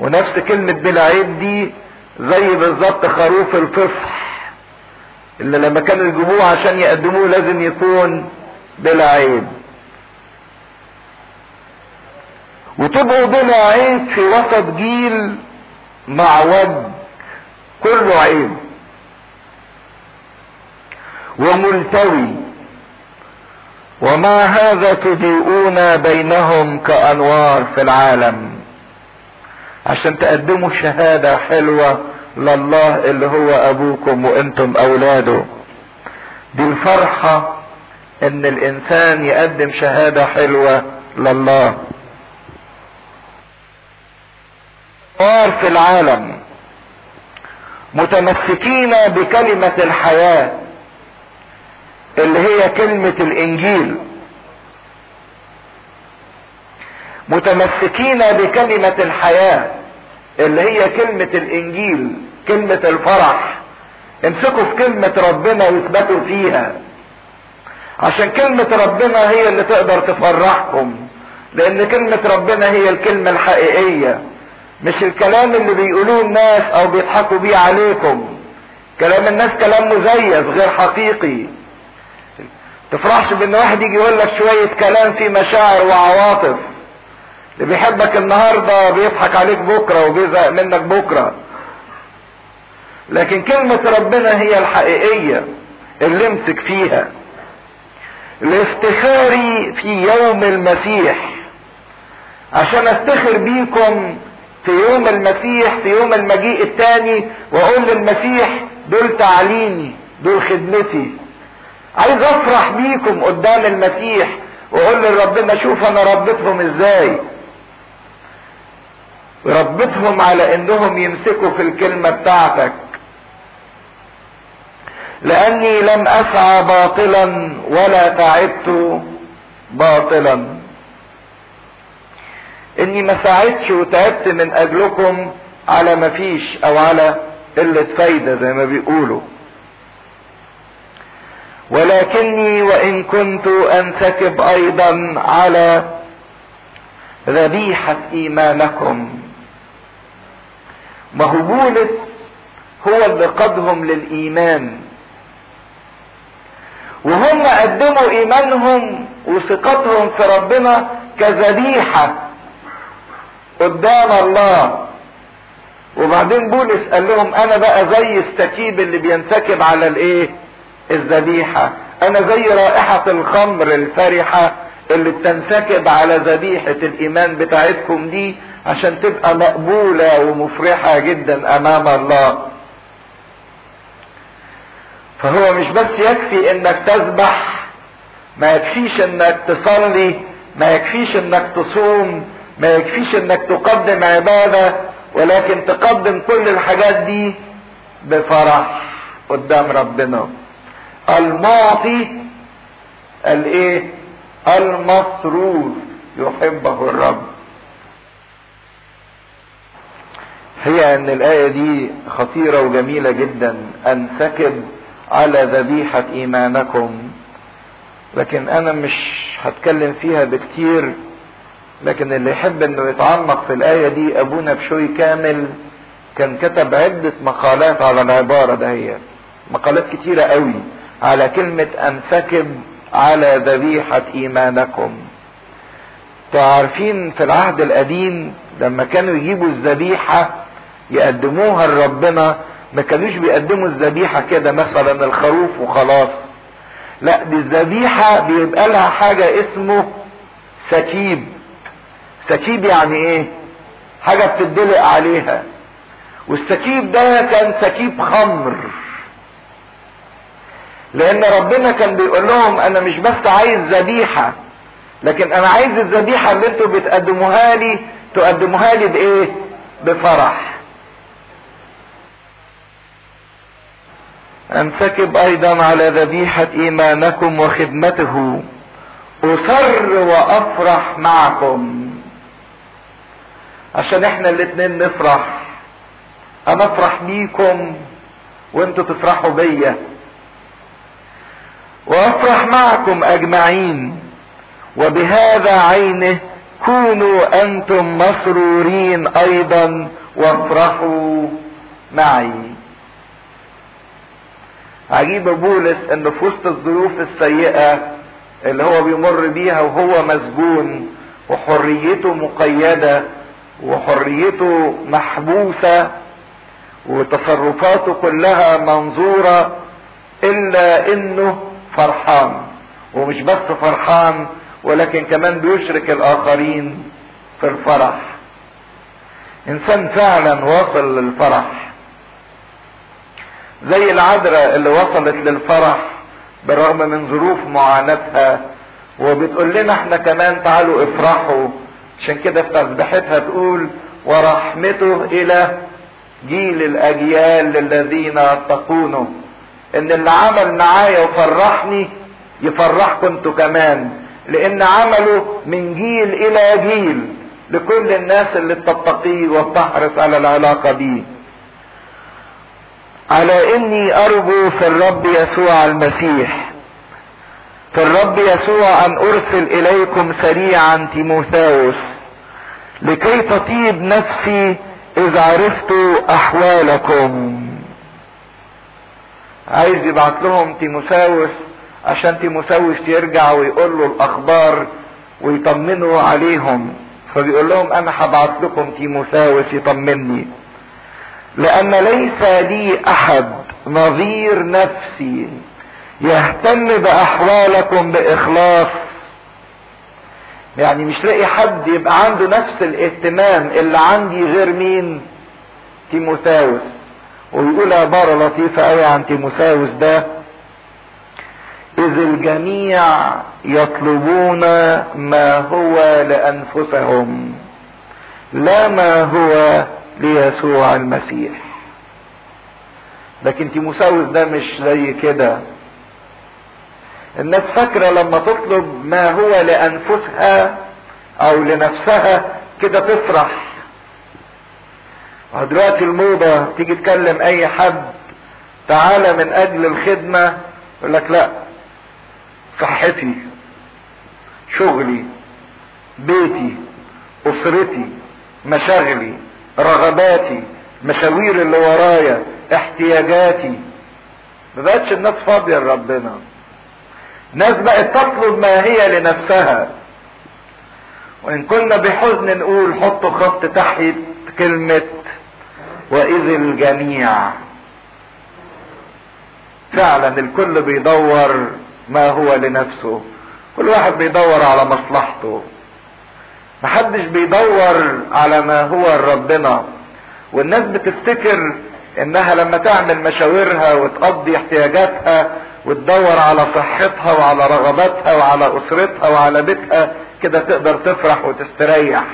ونفس كلمة بلا عيب دي زي بالظبط خروف الفصح. اللي لما كانوا يجيبوه عشان يقدموه لازم يكون بلا عيب. وتبقوا بلا عيب في وسط جيل معوج كله عيب وملتوي. ومع هذا تضيئون بينهم كأنوار في العالم. عشان تقدموا شهادة حلوة لله اللي هو أبوكم وأنتم أولاده. دي الفرحة إن الإنسان يقدم شهادة حلوة لله. أنوار في العالم متمسكين بكلمة الحياة اللي هي كلمة الإنجيل. متمسكين بكلمة الحياة اللي هي كلمة الإنجيل كلمة الفرح. امسكوا في كلمة ربنا واثبتوا فيها. عشان كلمة ربنا هي اللي تقدر تفرحكم لأن كلمة ربنا هي الكلمة الحقيقية. مش الكلام اللي بيقولوه الناس أو بيضحكوا بيه عليكم. كلام الناس كلام مزيف غير حقيقي. تفرحش بإن واحد يجي يقول لك شوية كلام فيه مشاعر وعواطف. اللي بيحبك النهاردة بيضحك عليك بكرة وبيزهق منك بكرة. لكن كلمة ربنا هي الحقيقية اللي امسك فيها. الافتخاري في يوم المسيح. عشان أفتخر بيكم في يوم المسيح في يوم المجيء الثاني وأقول للمسيح دول تعليمي دول خدمتي. عايز أفرح بيكم قدام المسيح وأقول لربنا شوف أنا ربيتهم إزاي. ربيتهم على إنهم يمسكوا في الكلمة بتاعتك. لأني لم أسعى باطلا ولا تعبت باطلا. إني ما ساعدتش وتعبت من أجلكم على ما فيش أو على قلة فايدة زي ما بيقولوا. ولكني وإن كنت انسكب أيضا على ذبيحة إيمانكم. ما هو بولس هو اللي قادهم للإيمان. وهم قدموا إيمانهم وثقتهم في ربنا كذبيحة قدام الله. وبعدين بولس قال لهم أنا بقى زي السكيب اللي بينسكب على الإيه؟ الذبيحة. أنا زي رائحة الخمر الفرحة اللي بتنسكب على ذبيحة الإيمان بتاعتكم دي عشان تبقى مقبولة ومفرحة جدا أمام الله. فهو مش بس يكفي إنك تذبح ما يكفيش إنك تصلي ما يكفيش إنك تصوم ما يكفيش إنك تقدم عبادة ولكن تقدم كل الحاجات دي بفرح قدام ربنا. المعطي الإيه؟ المسرور يحبه الرب. هي إن الآية دي خطيرة وجميلة جدا. انسكب على ذبيحة إيمانكم. لكن أنا مش هتكلم فيها بكتير. لكن اللي يحب إنه يتعمق في الآية دي ابونا بشوي كامل كان كتب عدة مقالات على العبارة دهيت مقالات كتيرة قوي. على كلمة انسكب على ذبيحة إيمانكم. تعرفين في العهد القديم لما كانوا يجيبوا الذبيحة يقدموها لربنا ما كانوش بيقدموا الذبيحة كده مثلا الخروف وخلاص. لا دي الذبيحة بيبقى لها حاجة اسمه سكيب. سكيب يعني إيه؟ حاجة بتدلق عليها. والسكيب ده كان سكيب خمر. لأن ربنا كان بيقول لهم أنا مش بس عايز ذبيحة لكن أنا عايز الذبيحة اللي أنتوا بتقدموها لي تقدموها لي بإيه؟ بفرح. انسكب أيضا على ذبيحة إيمانكم وخدمته. أصر وأفرح معكم. عشان إحنا الاتنين نفرح. أنا أفرح بيكم وأنتوا تفرحوا بيا. وأفرح معكم أجمعين. وبهذا عينه كونوا أنتم مسرورين أيضا وافرحوا معي. عجيب بولس إن في وسط الظروف السيئة اللي هو بيمر بيها وهو مسجون وحريته مقيدة وحريته محبوسة وتصرفاته كلها منظورة إلا إنه فرحان. ومش بس فرحان ولكن كمان بيشرك الآخرين في الفرح. إنسان فعلا واصل للفرح. زي العذراء اللي وصلت للفرح بالرغم من ظروف معاناتها وبتقول لنا إحنا كمان تعالوا افرحوا. عشان كده في تسبيحتها تقول ورحمته إلى جيل الأجيال الذين يتقونه. إن اللي عمل معايا وفرحني يفرحكم أنتوا كمان. لأن عمله من جيل إلى جيل لكل الناس اللي بتتقيه وبتحرص على العلاقة بيه على إني أرجو في الرب يسوع المسيح. في الرب يسوع أن أرسل إليكم سريعا تيموثاوس لكي تطيب نفسي إذ عرفت أحوالكم. عايز يبعت لهم تيموثاوس عشان تيموثاوس يرجع ويقول له الأخبار ويطمنوا عليهم. فبيقول لهم أنا هبعت لكم تيموثاوس يطمني. لأن ليس لي أحد نظير نفسي. يهتم بأحوالكم بإخلاص. يعني مش لاقي حد يبقى عنده نفس الاهتمام اللي عندي غير مين؟ تيموثاوس. ويقول عبارة لطيفة قوي عن تيموثاوس ده إذ الجميع يطلبون ما هو لأنفسهم لا ما هو ليسوع المسيح. لكن تيموثاوس ده مش زي كده. الناس فاكرة لما تطلب ما هو لأنفسها أو لنفسها كده تفرح. دلوقتي الموضة تيجي تكلم أي حد تعالى من أجل الخدمة يقول لك لا صحتي شغلي بيتي أسرتي مشاغلي رغباتي مشاوير اللي ورايا احتياجاتي. ما بقتش الناس فاضية لربنا. ناس بقت تطلب ما هي لنفسها. وإن كنا بحزن نقول حطوا خط تحت كلمة وإذ الجميع. فعلا الكل بيدور ما هو لنفسه. كل واحد بيدور على مصلحته. محدش بيدور على ما هو ربنا والناس بتفتكر إنها لما تعمل مشاورها وتقضي احتياجاتها وتدور على صحتها وعلى رغباتها وعلى أسرتها وعلى بيتها كده تقدر تفرح وتستريح.